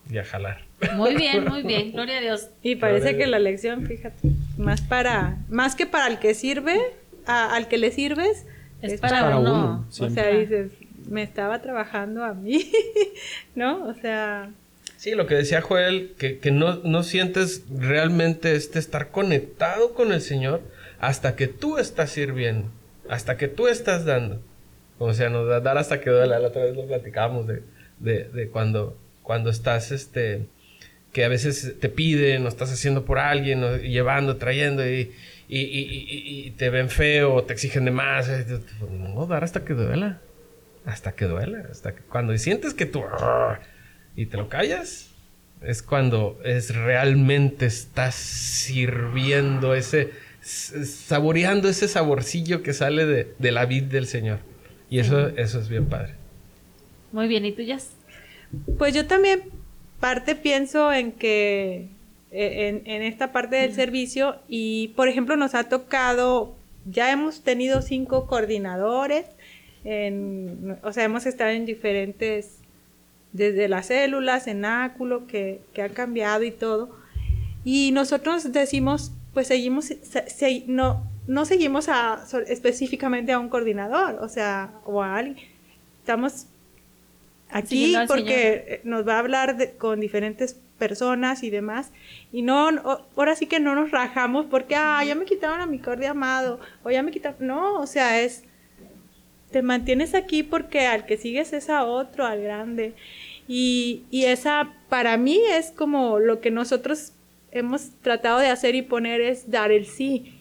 y a jalar. Muy bien, muy bien. Gloria a Dios. Y parece que la lección, fíjate, más para, más que para el que sirve, a- al que le sirves, Es para, para uno. uno, O sea, dices, me estaba trabajando a mí, ¿no? O sea, Sí, lo que decía Joel, que, que no, no sientes realmente este estar conectado con el Señor hasta que tú estás sirviendo, hasta que tú estás dando. O sea, nos da dar hasta que duela. La otra vez lo platicábamos de, de, de cuando, cuando estás, este, que a veces te piden o estás haciendo por alguien, o llevando, trayendo y, y, te ven feo o te exigen de más. pues, No, dar hasta que duela. Hasta que duela. Hasta que cuando sientes que tú... Y te lo callas, es cuando es realmente estás sirviendo ese, saboreando ese saborcillo que sale de, de la vid del Señor. Y eso, eso es bien padre. Muy bien. ¿Y tú, Jess? pues yo también parte pienso en que eh, en, en esta parte del servicio y por ejemplo nos ha tocado, ya hemos tenido cinco coordinadores, en, o sea, hemos estado en diferentes, desde las células, cenáculo, que, que ha cambiado y todo. Y nosotros decimos, pues seguimos, se- se- no, no seguimos a, so- específicamente a un coordinador, o sea, o a alguien. Estamos aquí porque nos va a hablar de- con diferentes personas y demás. Y no, no- ahora sí que no nos rajamos porque, ah, ya me quitaron a mi cordia amado, o ya me quitaron. No, o sea, es, te mantienes aquí porque al que sigues es a otro, al grande. Y, y esa, para mí, es como lo que nosotros hemos tratado de hacer y poner es dar el sí.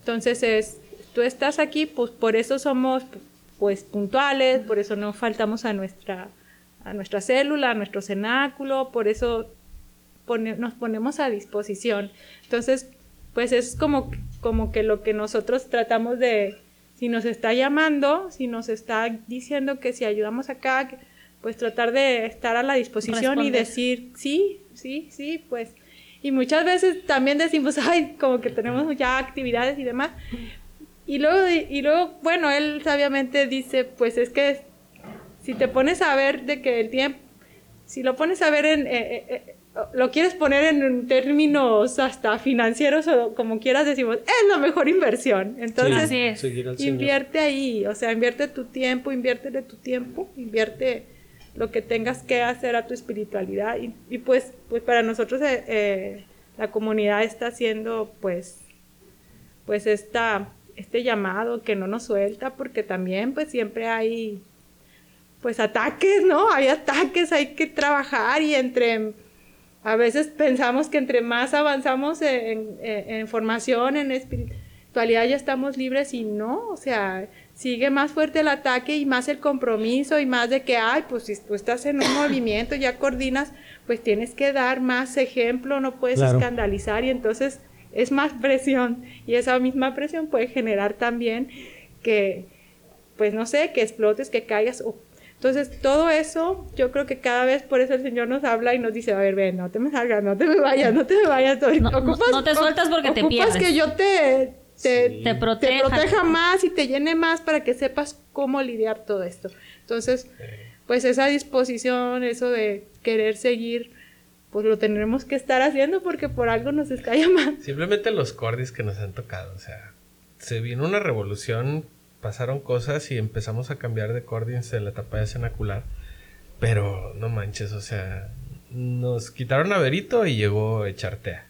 Entonces es, tú estás aquí, pues por eso somos pues puntuales, por eso no faltamos a nuestra, a nuestra célula, a nuestro cenáculo, por eso pone- nos ponemos a disposición. Entonces, pues es como, como que lo que nosotros tratamos de, si nos está llamando, si nos está diciendo que si ayudamos acá, que- pues tratar de estar a la disposición y decir, sí, sí, sí, pues. Y muchas veces también decimos, ay, como que tenemos ya actividades y demás. Y luego, y luego, bueno, él sabiamente dice, pues es que si te pones a ver de que el tiempo, si lo pones a ver en, eh, eh, eh, lo quieres poner en términos hasta financieros o como quieras, decimos, es la mejor inversión. Entonces, invierte ahí, o sea, invierte tu tiempo, invierte de tu tiempo, invierte lo que tengas que hacer a tu espiritualidad. Y, pues, pues para nosotros eh, eh, la comunidad está haciendo pues, pues esta, este llamado que no nos suelta, porque también pues siempre hay pues ataques, ¿no? Hay ataques, hay que trabajar y entre, a veces pensamos que entre más avanzamos en formación, en espiritualidad, ya estamos libres y no, o sea, sigue más fuerte el ataque y más el compromiso y más de que, ay, pues si tú estás en un movimiento, ya coordinas, pues tienes que dar más ejemplo, no puedes Claro. escandalizar y entonces es más presión y esa misma presión puede generar también que, pues no sé, que explotes, que caigas. Entonces, todo eso, yo creo que cada vez por eso el Señor nos habla y nos dice, a ver, ven, no te me salgas, no te me vayas, no te me vayas. No, no- no te sueltas porque te ocupas pierdes. que yo te, te, Sí. Te proteja. proteja más y te llene más para que sepas cómo lidiar todo esto. Entonces, pues esa disposición, eso de querer seguir, pues lo tendremos que estar haciendo porque por algo nos está llamando. Simplemente los cordis que nos han tocado, o sea, se vino una revolución, pasaron cosas y empezamos a cambiar de cordis en la etapa de cenacular, pero no manches, o sea, nos quitaron a Berito y llegó Echartea.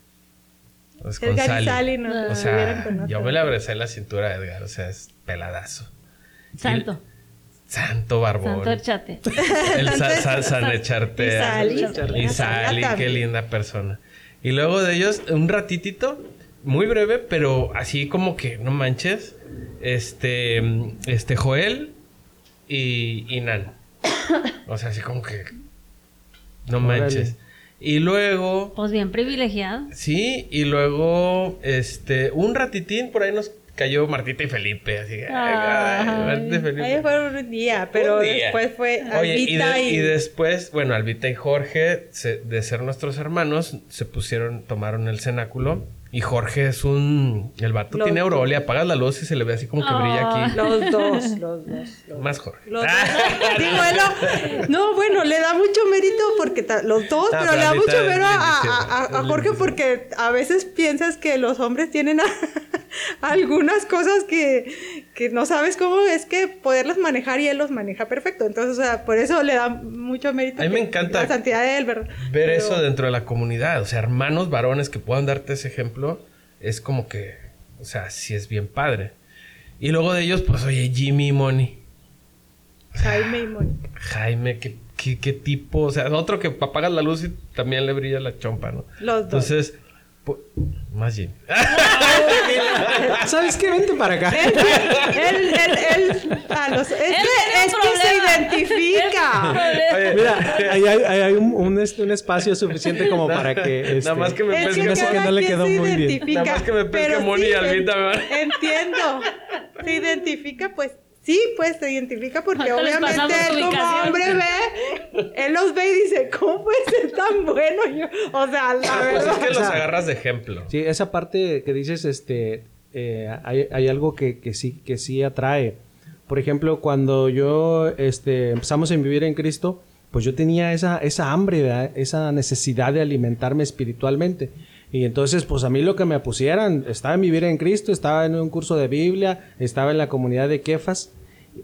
Pues con y Sally. Sally nos O sea, con yo me le abracé la cintura a Edgar, o sea, es peladazo. Santo. Santo barbón. Santo el chate. El sa- sa- San. Y Sally. Y Sally, qué linda persona. Y luego de ellos, un ratitito, muy breve, pero así como que, no manches, este, este Joel y, y Nan. O sea, así como que, no Órale. Y luego, Pues bien privilegiado. sí, y luego, este, un ratitín, por ahí nos cayó Martita y Felipe, así que, ay, Ay. Martita y Felipe. Ahí fueron un día, pero Un día. después fue Oye, y, Albita de- y, y después, bueno, Albita y Jorge, se- de ser nuestros hermanos, se pusieron, tomaron el cenáculo. Y Jorge es un. El vato Los tiene aureolia, apagas la luz y se le ve así como que brilla aquí. Los dos, los dos. los Más Jorge. Los dos. Digo, él lo- no, bueno, le da mucho mérito porque ta- los dos, No, pero pero le da mucho mérito a, lindísimo, a- a- a es Jorge porque a veces piensas que los hombres tienen a- algunas cosas que, que no sabes cómo es que poderlas manejar y él los maneja perfecto. Entonces, o sea, por eso le da mucho mérito. A mí me encanta La santidad de él, ¿verdad? Ver Pero- eso dentro de la comunidad. O sea, hermanos varones que puedan darte ese ejemplo, es como que. O sea, sí es bien padre. Y luego de ellos, pues, oye, Jimmy y Moni. Jaime y Mónica. Jaime, ¿qué, qué, qué tipo? O sea, otro que apagas la luz y también le brilla la chompa, ¿no? Los dos. Entonces, pu- más Jimmy. ¿Sabes qué? Vente para acá. Él, él, él, él- a los- es, Él que, es que se identifica. Oye, Mira, ahí hay, ahí hay un, un un espacio suficiente como para que... Nada este, más que me Es pesque que que no le quedó muy bien. Nada más que me pesque Moni y sí, en- ¿verdad? Entiendo. Se identifica, pues, sí, pues se identifica porque obviamente él como hombre ve él los ve y dice, ¿cómo puede ser tan bueno? Yo, o sea, la Ah, pues verdad. es que los O sea, agarras de ejemplo. Sí, esa parte que dices, este, eh, hay, hay algo que, que sí, que sí atrae. Por ejemplo, cuando yo, este, empezamos a vivir en Cristo, pues yo tenía esa, esa hambre, ¿verdad? esa necesidad de alimentarme espiritualmente. Y entonces, pues a mí lo que me pusieran, estaba en vivir en Cristo, estaba en un curso de Biblia, estaba en la comunidad de Kefas.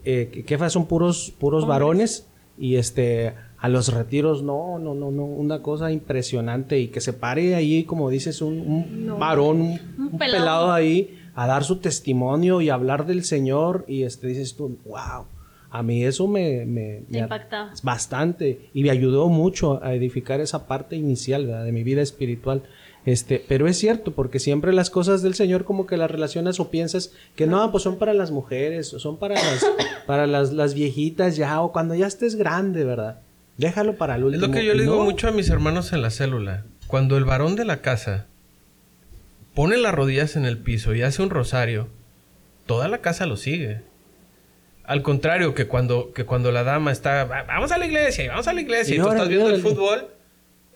Eh, Kefas son puros, puros varones y este, a los retiros, no, no, no, no, una cosa impresionante y que se pare ahí, como dices, un, un varón, un, Un un pelado. pelado ahí a dar su testimonio y hablar del Señor y este dices tú, wow, a mí eso me, me, impactaba. bastante y me ayudó mucho a edificar esa parte inicial ¿verdad? de mi vida espiritual. Este, pero es cierto, porque siempre las cosas del Señor como que las relacionas o piensas que no, pues son para las mujeres, o son para las, para las, las viejitas ya, o cuando ya estés grande, ¿verdad? Déjalo para el Es lo que yo le digo no, mucho a mis hermanos en la célula. Cuando el varón de la casa pone las rodillas en el piso y hace un rosario, toda la casa lo sigue. Al contrario que cuando, que cuando la dama está, "Va- vamos a la iglesia, y vamos a la iglesia, y, Y tú estás viendo el fútbol,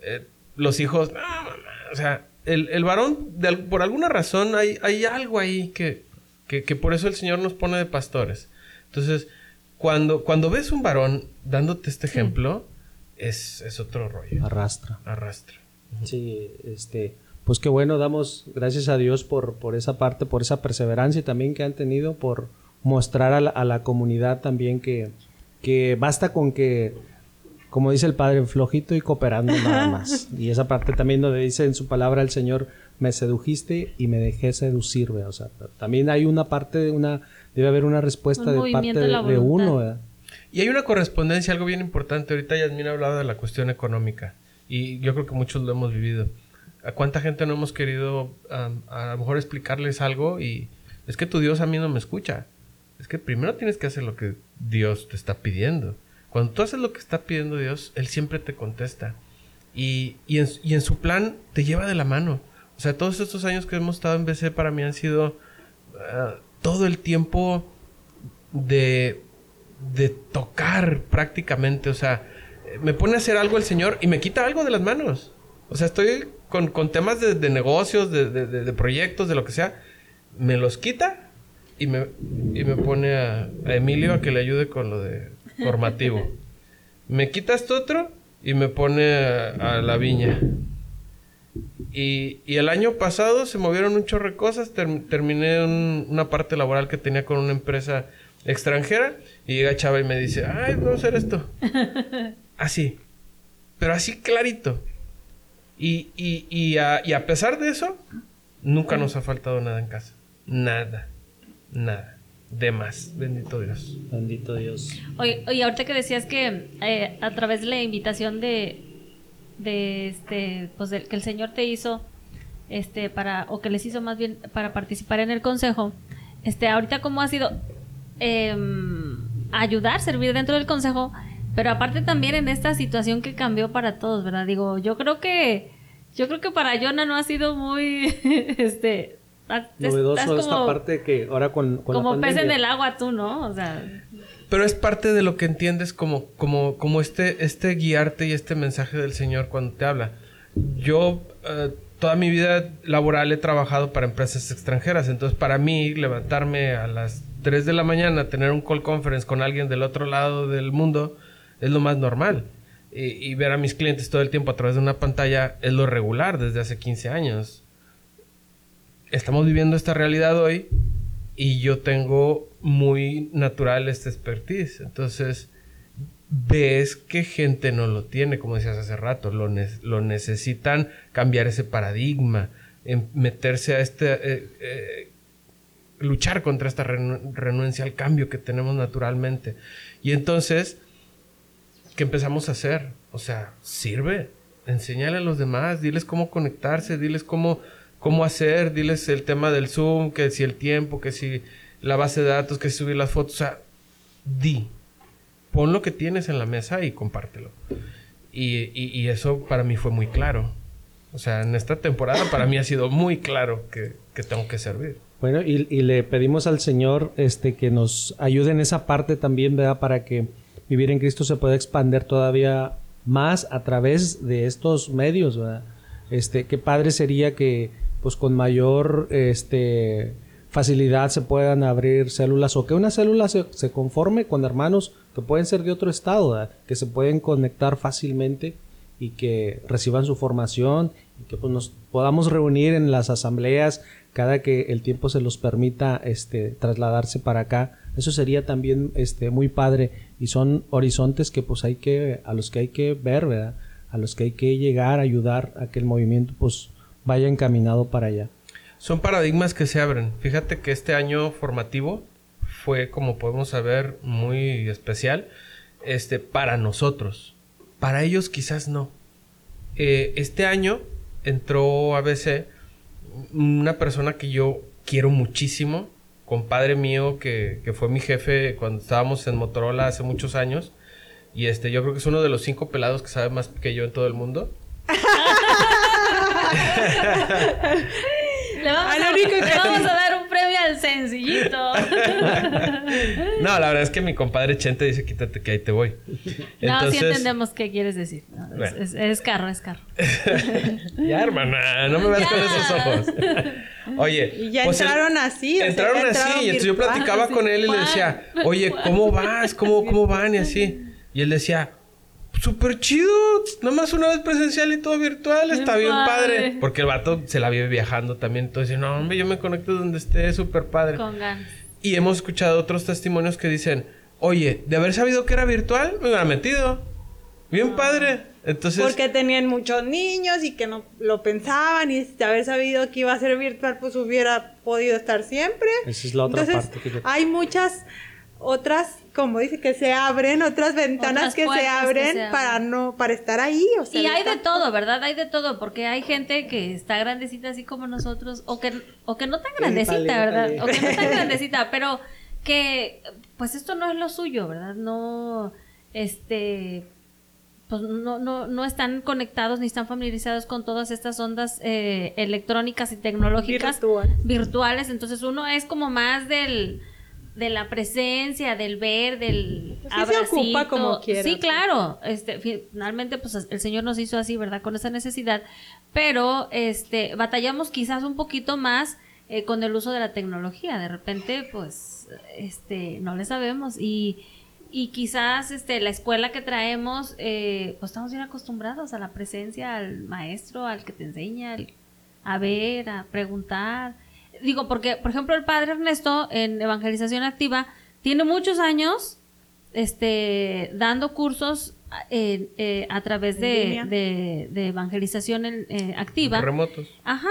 eh, los hijos, no, mamá", o sea, el, el varón, de al- por alguna razón, hay, hay algo ahí que, que, que por eso el Señor nos pone de pastores. Entonces, cuando, cuando ves un varón dándote este ejemplo, es, es otro rollo. Arrastra. Arrastra. Sí, este, pues qué bueno, damos gracias a Dios por, por esa parte, por esa perseverancia también que han tenido, por mostrar a la, a la comunidad también que, que basta con que, como dice el Padre, flojito y cooperando nada más. Y esa parte también donde dice en su palabra el Señor, me sedujiste y me dejé seducir, ¿verdad? o sea, también hay una parte de una, debe haber una respuesta Un de parte de, de uno, voluntad. ¿verdad? Y hay una correspondencia, algo bien importante. Ahorita Yasmina ha hablado de la cuestión económica. Y yo creo que muchos lo hemos vivido. ¿A cuánta gente no hemos querido a lo mejor explicarles algo? Y es que tu Dios a mí no me escucha. Es que primero tienes que hacer lo que Dios te está pidiendo. Cuando tú haces lo que está pidiendo Dios, Él siempre te contesta. Y, y, en, y en su plan te lleva de la mano. O sea, todos estos años que hemos estado en BC para mí han sido ah, todo el tiempo de, de tocar prácticamente. O sea, me pone a hacer algo el Señor y me quita algo de las manos. O sea, estoy con, con temas de, de negocios, de- de- de proyectos, de lo que sea. Me los quita y me, y me pone a, a Emilio a que le ayude con lo de formativo. me quita esto otro y me pone a, a la viña. Y, y el año pasado se movieron un chorro de cosas. term- terminé un- una parte laboral que tenía con una empresa extranjera. Y llega Chava y me dice, ay, vamos a hacer esto. así. Pero así clarito. Y, y, y, a, y a pesar de eso, nunca nos ha faltado nada en casa. Nada. Nada. De más. Bendito Dios. Bendito Dios. Oye, oye, ahorita que decías que eh, a través de la invitación de, de este, pues del- que el Señor te hizo, este, para, o que les hizo más bien para participar en el consejo, este, ahorita cómo ha sido em, ayudar, servir dentro del consejo, pero aparte también en esta situación que cambió para todos, ¿verdad? Digo, yo creo que, yo creo que para Jonah no ha sido muy, este, Novedoso estás esta como- parte que ahora con, con la como pez en el agua tú, ¿no? O sea, Pero es parte de lo que entiendes como, como, como este, este guiarte y este mensaje del Señor cuando te habla. Yo eh, toda mi vida laboral he trabajado para empresas extranjeras, entonces para mí levantarme a las 3 de la mañana, tener un call conference con alguien del otro lado del mundo, es lo más normal. Y, y ver a mis clientes todo el tiempo a través de una pantalla es lo regular desde hace 15 años. Estamos viviendo esta realidad hoy y yo tengo muy natural este expertise. Entonces, ves que gente no lo tiene, como decías hace rato, lo, ne- lo necesitan cambiar ese paradigma, en meterse a este, eh, eh, luchar contra esta renu- renuencia al cambio que tenemos naturalmente. Y entonces, ¿qué empezamos a hacer? O sea, sirve, enséñale a los demás, diles cómo conectarse, diles cómo, cómo hacer, diles el tema del Zoom, que si el tiempo, que si la base de datos, que si subir las fotos, o sea, di, pon lo que tienes en la mesa y compártelo. Y, y- y eso para mí fue muy claro. O sea, en esta temporada para mí ha sido muy claro que, que tengo que servir. Bueno, y, y le pedimos al Señor este, que nos ayude en esa parte también, ¿verdad? Para que Vivir en Cristo se puede expander todavía más a través de estos medios, ¿verdad? Este, qué padre sería que pues con mayor este facilidad se puedan abrir células o que una célula se, conforme con hermanos que pueden ser de otro estado, que se pueden conectar fácilmente y que reciban su formación y que pues, nos podamos reunir en las asambleas cada que el tiempo se los permita este trasladarse para acá. Eso sería también este muy padre y son horizontes que pues hay que a los que hay que ver verdad a los que hay que llegar ayudar a que el movimiento pues vaya encaminado para allá son paradigmas que se abren fíjate que este año formativo fue como podemos saber muy especial este para nosotros para ellos quizás no eh, este año entró a veces una persona que yo quiero muchísimo, compadre mío que, que, fue mi jefe cuando estábamos en Motorola hace muchos años. Y este, yo creo que es uno de los cinco pelados que sabe más que yo en todo el mundo. le, vamos a, le vamos a dar un premio al sencillito. no, la verdad es que mi compadre Chente dice, quítate que ahí te voy. no, sí entendemos qué quieres decir. No, bueno. es, es, carro, es carro. ya, hermana, no me veas con esos ojos. Oye. Y ya pues entraron el, así. Entraron o sea, así. Y entonces yo platicaba con él y le decía, oye, ¿cómo vas? ¿Cómo, cómo van? Y así. Y él decía, súper chido. Nomás una vez presencial y todo virtual. Está bien padre. padre. Porque el vato se la vive viajando también. Entonces, no, hombre, yo me conecto donde esté. Súper padre. Con ganas. Y hemos escuchado otros testimonios que dicen, oye, de haber sabido que era virtual, me hubiera metido. Bien Ah. padre. Entonces... Porque tenían muchos niños y que no lo pensaban y de haber sabido que iba a ser virtual, pues hubiera podido estar siempre. Esa es la otra Entonces, parte. Que... hay muchas otras, como dice, que se abren, otras ventanas Otras que se que abren se abren. para no, para estar ahí. O sea, Y hay de todo, ¿verdad? Hay de todo, porque hay gente que está grandecita así como nosotros, o que, o que no tan grandecita, ¿verdad? O que no tan grandecita, pero que, pues esto no es lo suyo, ¿verdad? No, este, pues no, no, no están conectados ni están familiarizados con todas estas ondas eh, electrónicas y tecnológicas Virtual. virtuales, entonces uno es como más del de la presencia, del ver, del Pues sí se ocupa como quiera, Sí, pues. claro. Este, finalmente, pues el Señor nos hizo así, ¿verdad? Con esa necesidad. Pero, este, batallamos quizás un poquito más eh, con el uso de la tecnología. De repente, pues, este, no le sabemos. Y, y quizás, este, la escuela que traemos, eh, pues estamos bien acostumbrados a la presencia, al maestro, al que te enseña, al- a ver, a preguntar. Digo, porque, por ejemplo, el padre Ernesto en Evangelización Activa tiene muchos años este, dando cursos eh, eh, a través de, de evangelización en- eh, activa. Remotos. Ajá.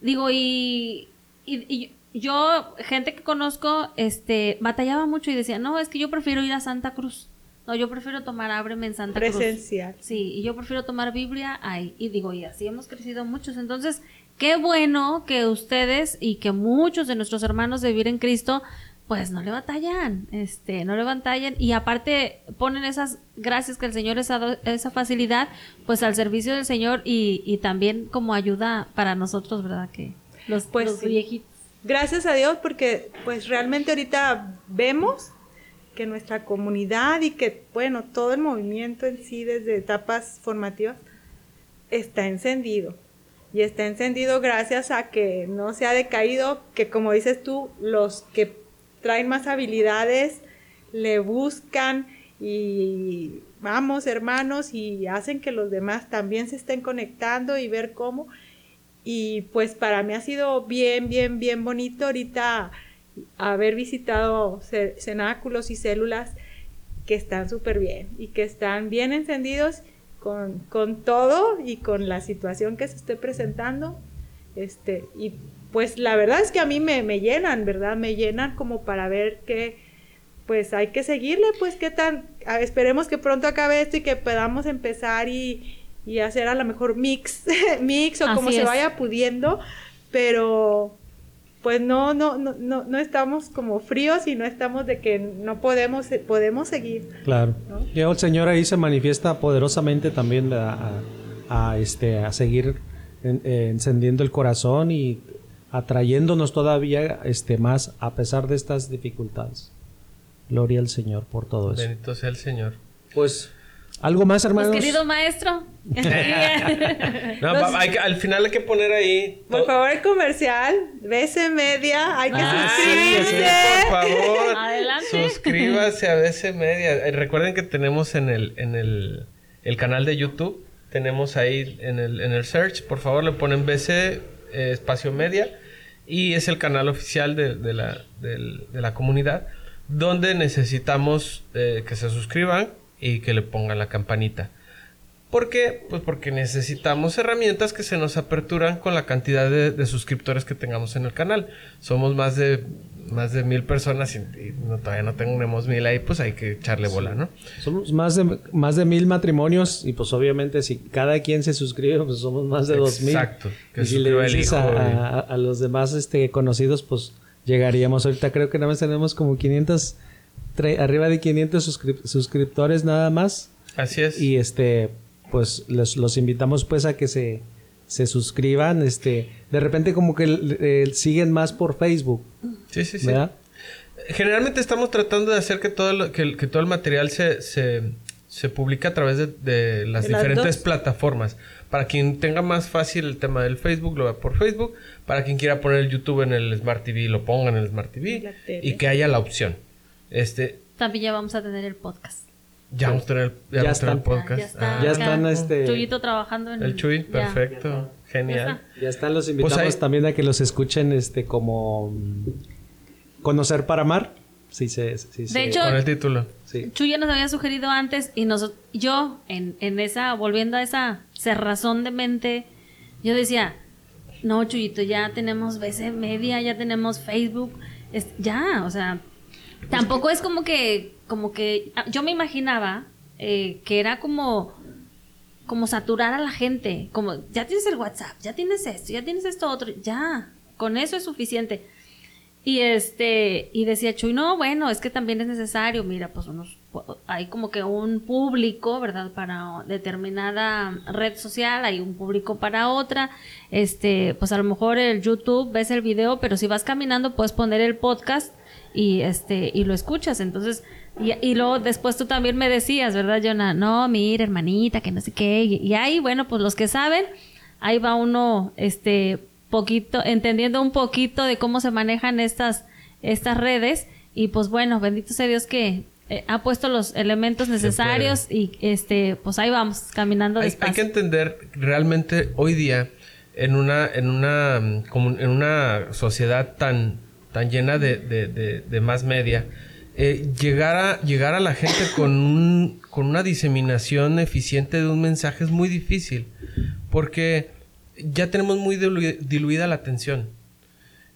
Digo, y, y, y yo, gente que conozco, este, batallaba mucho y decía, no, es que yo prefiero ir a Santa Cruz. No, yo prefiero tomar ábreme en Santa Cruz. Presencial. Sí, y yo prefiero tomar Biblia ahí. Y digo, y así hemos crecido muchos. Entonces, qué bueno que ustedes y que muchos de nuestros hermanos de Vivir en Cristo, pues no le batallan, este, no le batallan. Y aparte ponen esas gracias que el Señor les ha dado, esa facilidad, pues al servicio del Señor y, y también como ayuda para nosotros, ¿verdad? Que los, Pues los sí. viejitos. Gracias a Dios porque pues realmente ahorita vemos que nuestra comunidad y que bueno, todo el movimiento en sí desde etapas formativas está encendido. Y está encendido gracias a que no se ha decaído, que como dices tú, los que traen más habilidades le buscan y vamos hermanos y hacen que los demás también se estén conectando y ver cómo. Y pues para mí ha sido bien, bien, bien bonito ahorita haber visitado ce- cenáculos y células que están súper bien y que están bien encendidos con, con todo y con la situación que se esté presentando. Este, y pues la verdad es que a mí me, me llenan, ¿verdad? Me llenan como para ver que pues hay que seguirle, pues qué tan, esperemos que pronto acabe esto y que podamos empezar y, y hacer a lo mejor mix, mix o como se vaya pudiendo, pero pues no, no, no, no, no estamos como fríos y no estamos de que no podemos, podemos seguir. Claro. ¿no? Y el Señor ahí se manifiesta poderosamente también a, a- a, este, a seguir en- eh, encendiendo el corazón y atrayéndonos todavía este, más a pesar de estas dificultades. Gloria al Señor por todo eso. Bendito sea el Señor. Pues, ¿algo más, hermanos? Pues querido maestro. No, Los- pa- hay que- al final hay que poner ahí. Por favor, el comercial, BC Media, hay que Ah, sí, por favor. Adelante. Suscríbase a BC Media. Eh, Recuerden que tenemos en el, en el, el canal de YouTube, tenemos ahí en el, en el search, por favor le ponen BC eh, Espacio Media y es el canal oficial de, de la, de la comunidad donde necesitamos eh, que se suscriban y que le pongan la campanita. ¿Por qué? Pues porque necesitamos herramientas que se nos aperturan con la cantidad de, de suscriptores que tengamos en el canal. Somos más de más de mil personas y, y no, todavía no tenemos mil ahí, pues hay que echarle bola, ¿no? Somos más de, más de mil matrimonios y pues obviamente si cada quien se suscribe, pues somos más de dos mil. Exacto. Que Y si le dices a, a- a los demás este, conocidos, pues llegaríamos. Ahorita creo que nada más tenemos como 500, tre- arriba de 500 suscrip- suscriptores nada más. Así es. Y este, pues les- los invitamos pues a que se, se suscriban. Este, de repente como que eh, siguen más por Facebook, sí, sí, sí. ¿verdad? Generalmente estamos tratando de hacer que todo, lo- que, todo el material se, se, se publique a través de, de las De diferentes dos. plataformas. Para quien tenga más fácil el tema del Facebook, lo vea por Facebook. Para quien quiera poner el YouTube en el Smart TV, lo ponga en el Smart TV. Y que haya la opción. Este, También ya vamos a tener el podcast. ya vamos a tener, ya Ya vamos a tener el podcast. Ya está. Ah, Ya están, este- Chuyito trabajando en el Chuy, ya. perfecto. Genial. Ya están, los invitamos Pues ahí- también a que los escuchen este como Conocer para Amar. Sí, se, sí, De hecho, Con el título. sí. Chuy ya nos había sugerido antes y nos, yo en, en esa, volviendo a esa cerrazón de mente, yo decía, no, Chuyito, ya tenemos BC Media, ya tenemos Facebook, es, ya, o sea, tampoco es como que, como que, ah, yo me imaginaba eh, que era como, como saturar a la gente, como, ya tienes el WhatsApp, ya tienes esto, ya tienes esto otro, ya, con eso es suficiente. Y este, y decía Chuy, no, bueno, es que también es necesario, mira, pues unos, hay como que un público, ¿verdad? Para determinada red social, hay un público para otra, este, pues a lo mejor el YouTube ves el video, pero si vas caminando puedes poner el podcast y este, y lo escuchas, entonces, y, y luego después tú también me decías, ¿verdad, Jonah? No, mira, hermanita, que no sé qué, y, y ahí, bueno, pues los que saben, ahí va uno, este, poquito, entendiendo un poquito de cómo se manejan estas, estas redes. Y pues bueno, bendito sea Dios que eh, ha puesto los elementos necesarios y este, pues ahí vamos, caminando Hay, hay despacio. que entender realmente hoy día en una en una mm, en una sociedad tan llena de, más media eh, llegar a llegar a la gente con un con una diseminación eficiente de un mensaje es muy difícil porque ya tenemos muy dilu- diluida la atención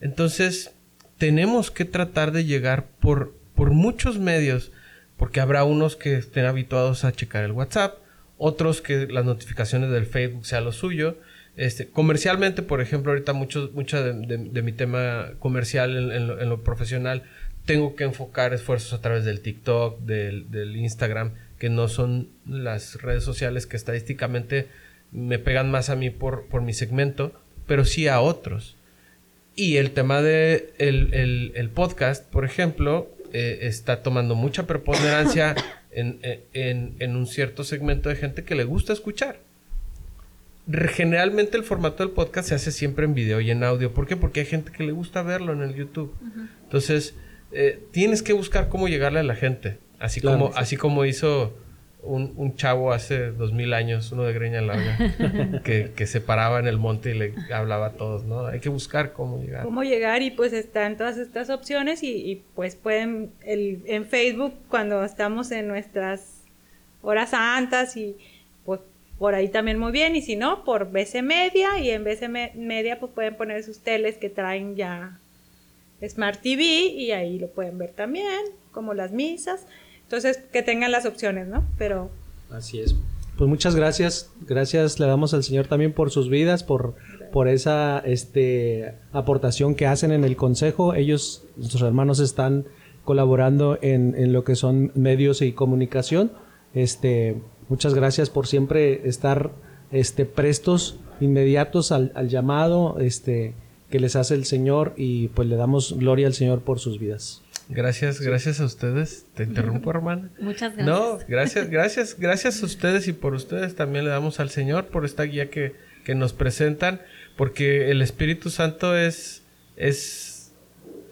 entonces tenemos que tratar de llegar por, por muchos medios, porque habrá unos que estén habituados a checar el WhatsApp, otros que las notificaciones del Facebook sea lo suyo. Este, comercialmente, por ejemplo, ahorita mucho, mucho de, mi tema comercial en, lo, profesional, tengo que enfocar esfuerzos a través del TikTok, del, Instagram, que no son las redes sociales que estadísticamente me pegan más a mí por, por mi segmento, pero sí a otros. Y el tema de el, el- podcast, por ejemplo, eh, está tomando mucha preponderancia en- en un cierto segmento de gente que le gusta escuchar. Generalmente el formato del podcast se hace siempre en video y en audio. ¿Por qué? Porque hay gente que le gusta verlo en el YouTube. Entonces, eh, tienes que buscar cómo llegarle a la gente. Así, Claro, como, sí. así como hizo un, un chavo hace dos mil años, uno de greña larga, que, que se paraba en el monte y le hablaba a todos, ¿no? Hay que buscar cómo llegar. cómo llegar y pues están todas estas opciones y, y, pues pueden el, en Facebook cuando estamos en nuestras horas santas y por ahí también muy bien y si no por BC Media y en BC Me- Media pues pueden poner sus teles que traen ya Smart TV y ahí lo pueden ver también como las misas entonces que tengan las opciones no pero Así es. Pues muchas gracias. Gracias le damos al Señor también por sus vidas, por, por esa este, aportación que hacen en el consejo. Ellos, nuestros hermanos, están colaborando en, en lo que son medios y comunicación. Este, muchas gracias por siempre estar este, prestos, inmediatos al, al llamado este, que les hace el Señor y pues le damos gloria al Señor por sus vidas. Gracias, gracias a ustedes. Te interrumpo, hermana. Muchas gracias. No, gracias, gracias, gracias a ustedes y por ustedes también le damos al Señor por esta guía que, que nos presentan, porque el Espíritu Santo es, es,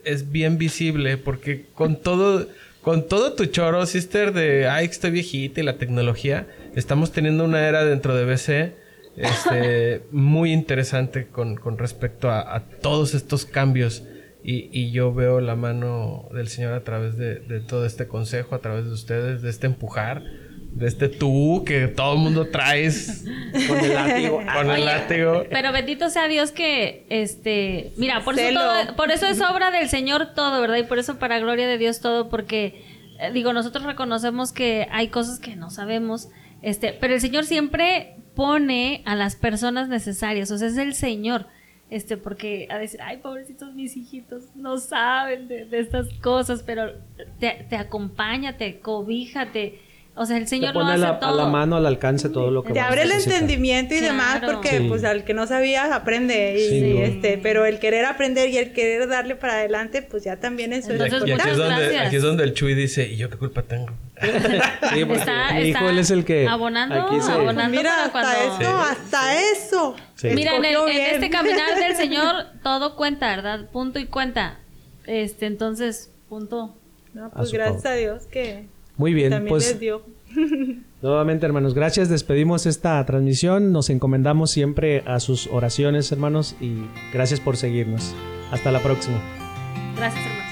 es bien visible, porque con todo, con todo tu choro, sister, de ay, que estoy viejita y la tecnología, estamos teniendo una era dentro de BC este, muy interesante con, con respecto a, a todos estos cambios. Y, y, yo veo la mano del Señor a través de, de, todo este consejo, a través de ustedes, de este empujar, de este tú que todo el mundo traes con el látigo. con el látigo. Pero bendito sea Dios que, este, mira, por eso, todo, por eso es obra del Señor todo, ¿verdad? Y por eso para gloria de Dios todo, porque, eh, digo, nosotros reconocemos que hay cosas que no sabemos, este, pero el Señor siempre pone a las personas necesarias, o sea, es el Señor este, porque a decir, ay, pobrecitos mis hijitos, no saben de, de estas cosas, pero te, te, acompaña, te cobija, te... O sea, el Señor lo hace a la, todo. a la mano, al alcance, todo lo que Te abre el entendimiento y claro. demás, porque Sí. pues al que no sabía aprende. Y, Sí, no. este, pero el querer aprender y el querer darle para adelante, pues ya también eso Entonces, es Y aquí, muchas es donde, gracias. aquí es donde el Chuy dice, ¿y yo qué culpa tengo? Sí, porque Está- mi hijo, está él es el que... abonando, aquí se- abonando. Mira, para hasta cuando- eso, hasta eso. Sí. Mira, en, el- en este caminar del Señor todo cuenta, ¿verdad? Punto y cuenta. Este, entonces, punto. No, A pues su gracias favor. a Dios que Muy bien, también pues les dio. nuevamente hermanos, gracias, despedimos esta transmisión, nos encomendamos siempre a sus oraciones hermanos y gracias por seguirnos. Hasta la próxima. Gracias, hermanos.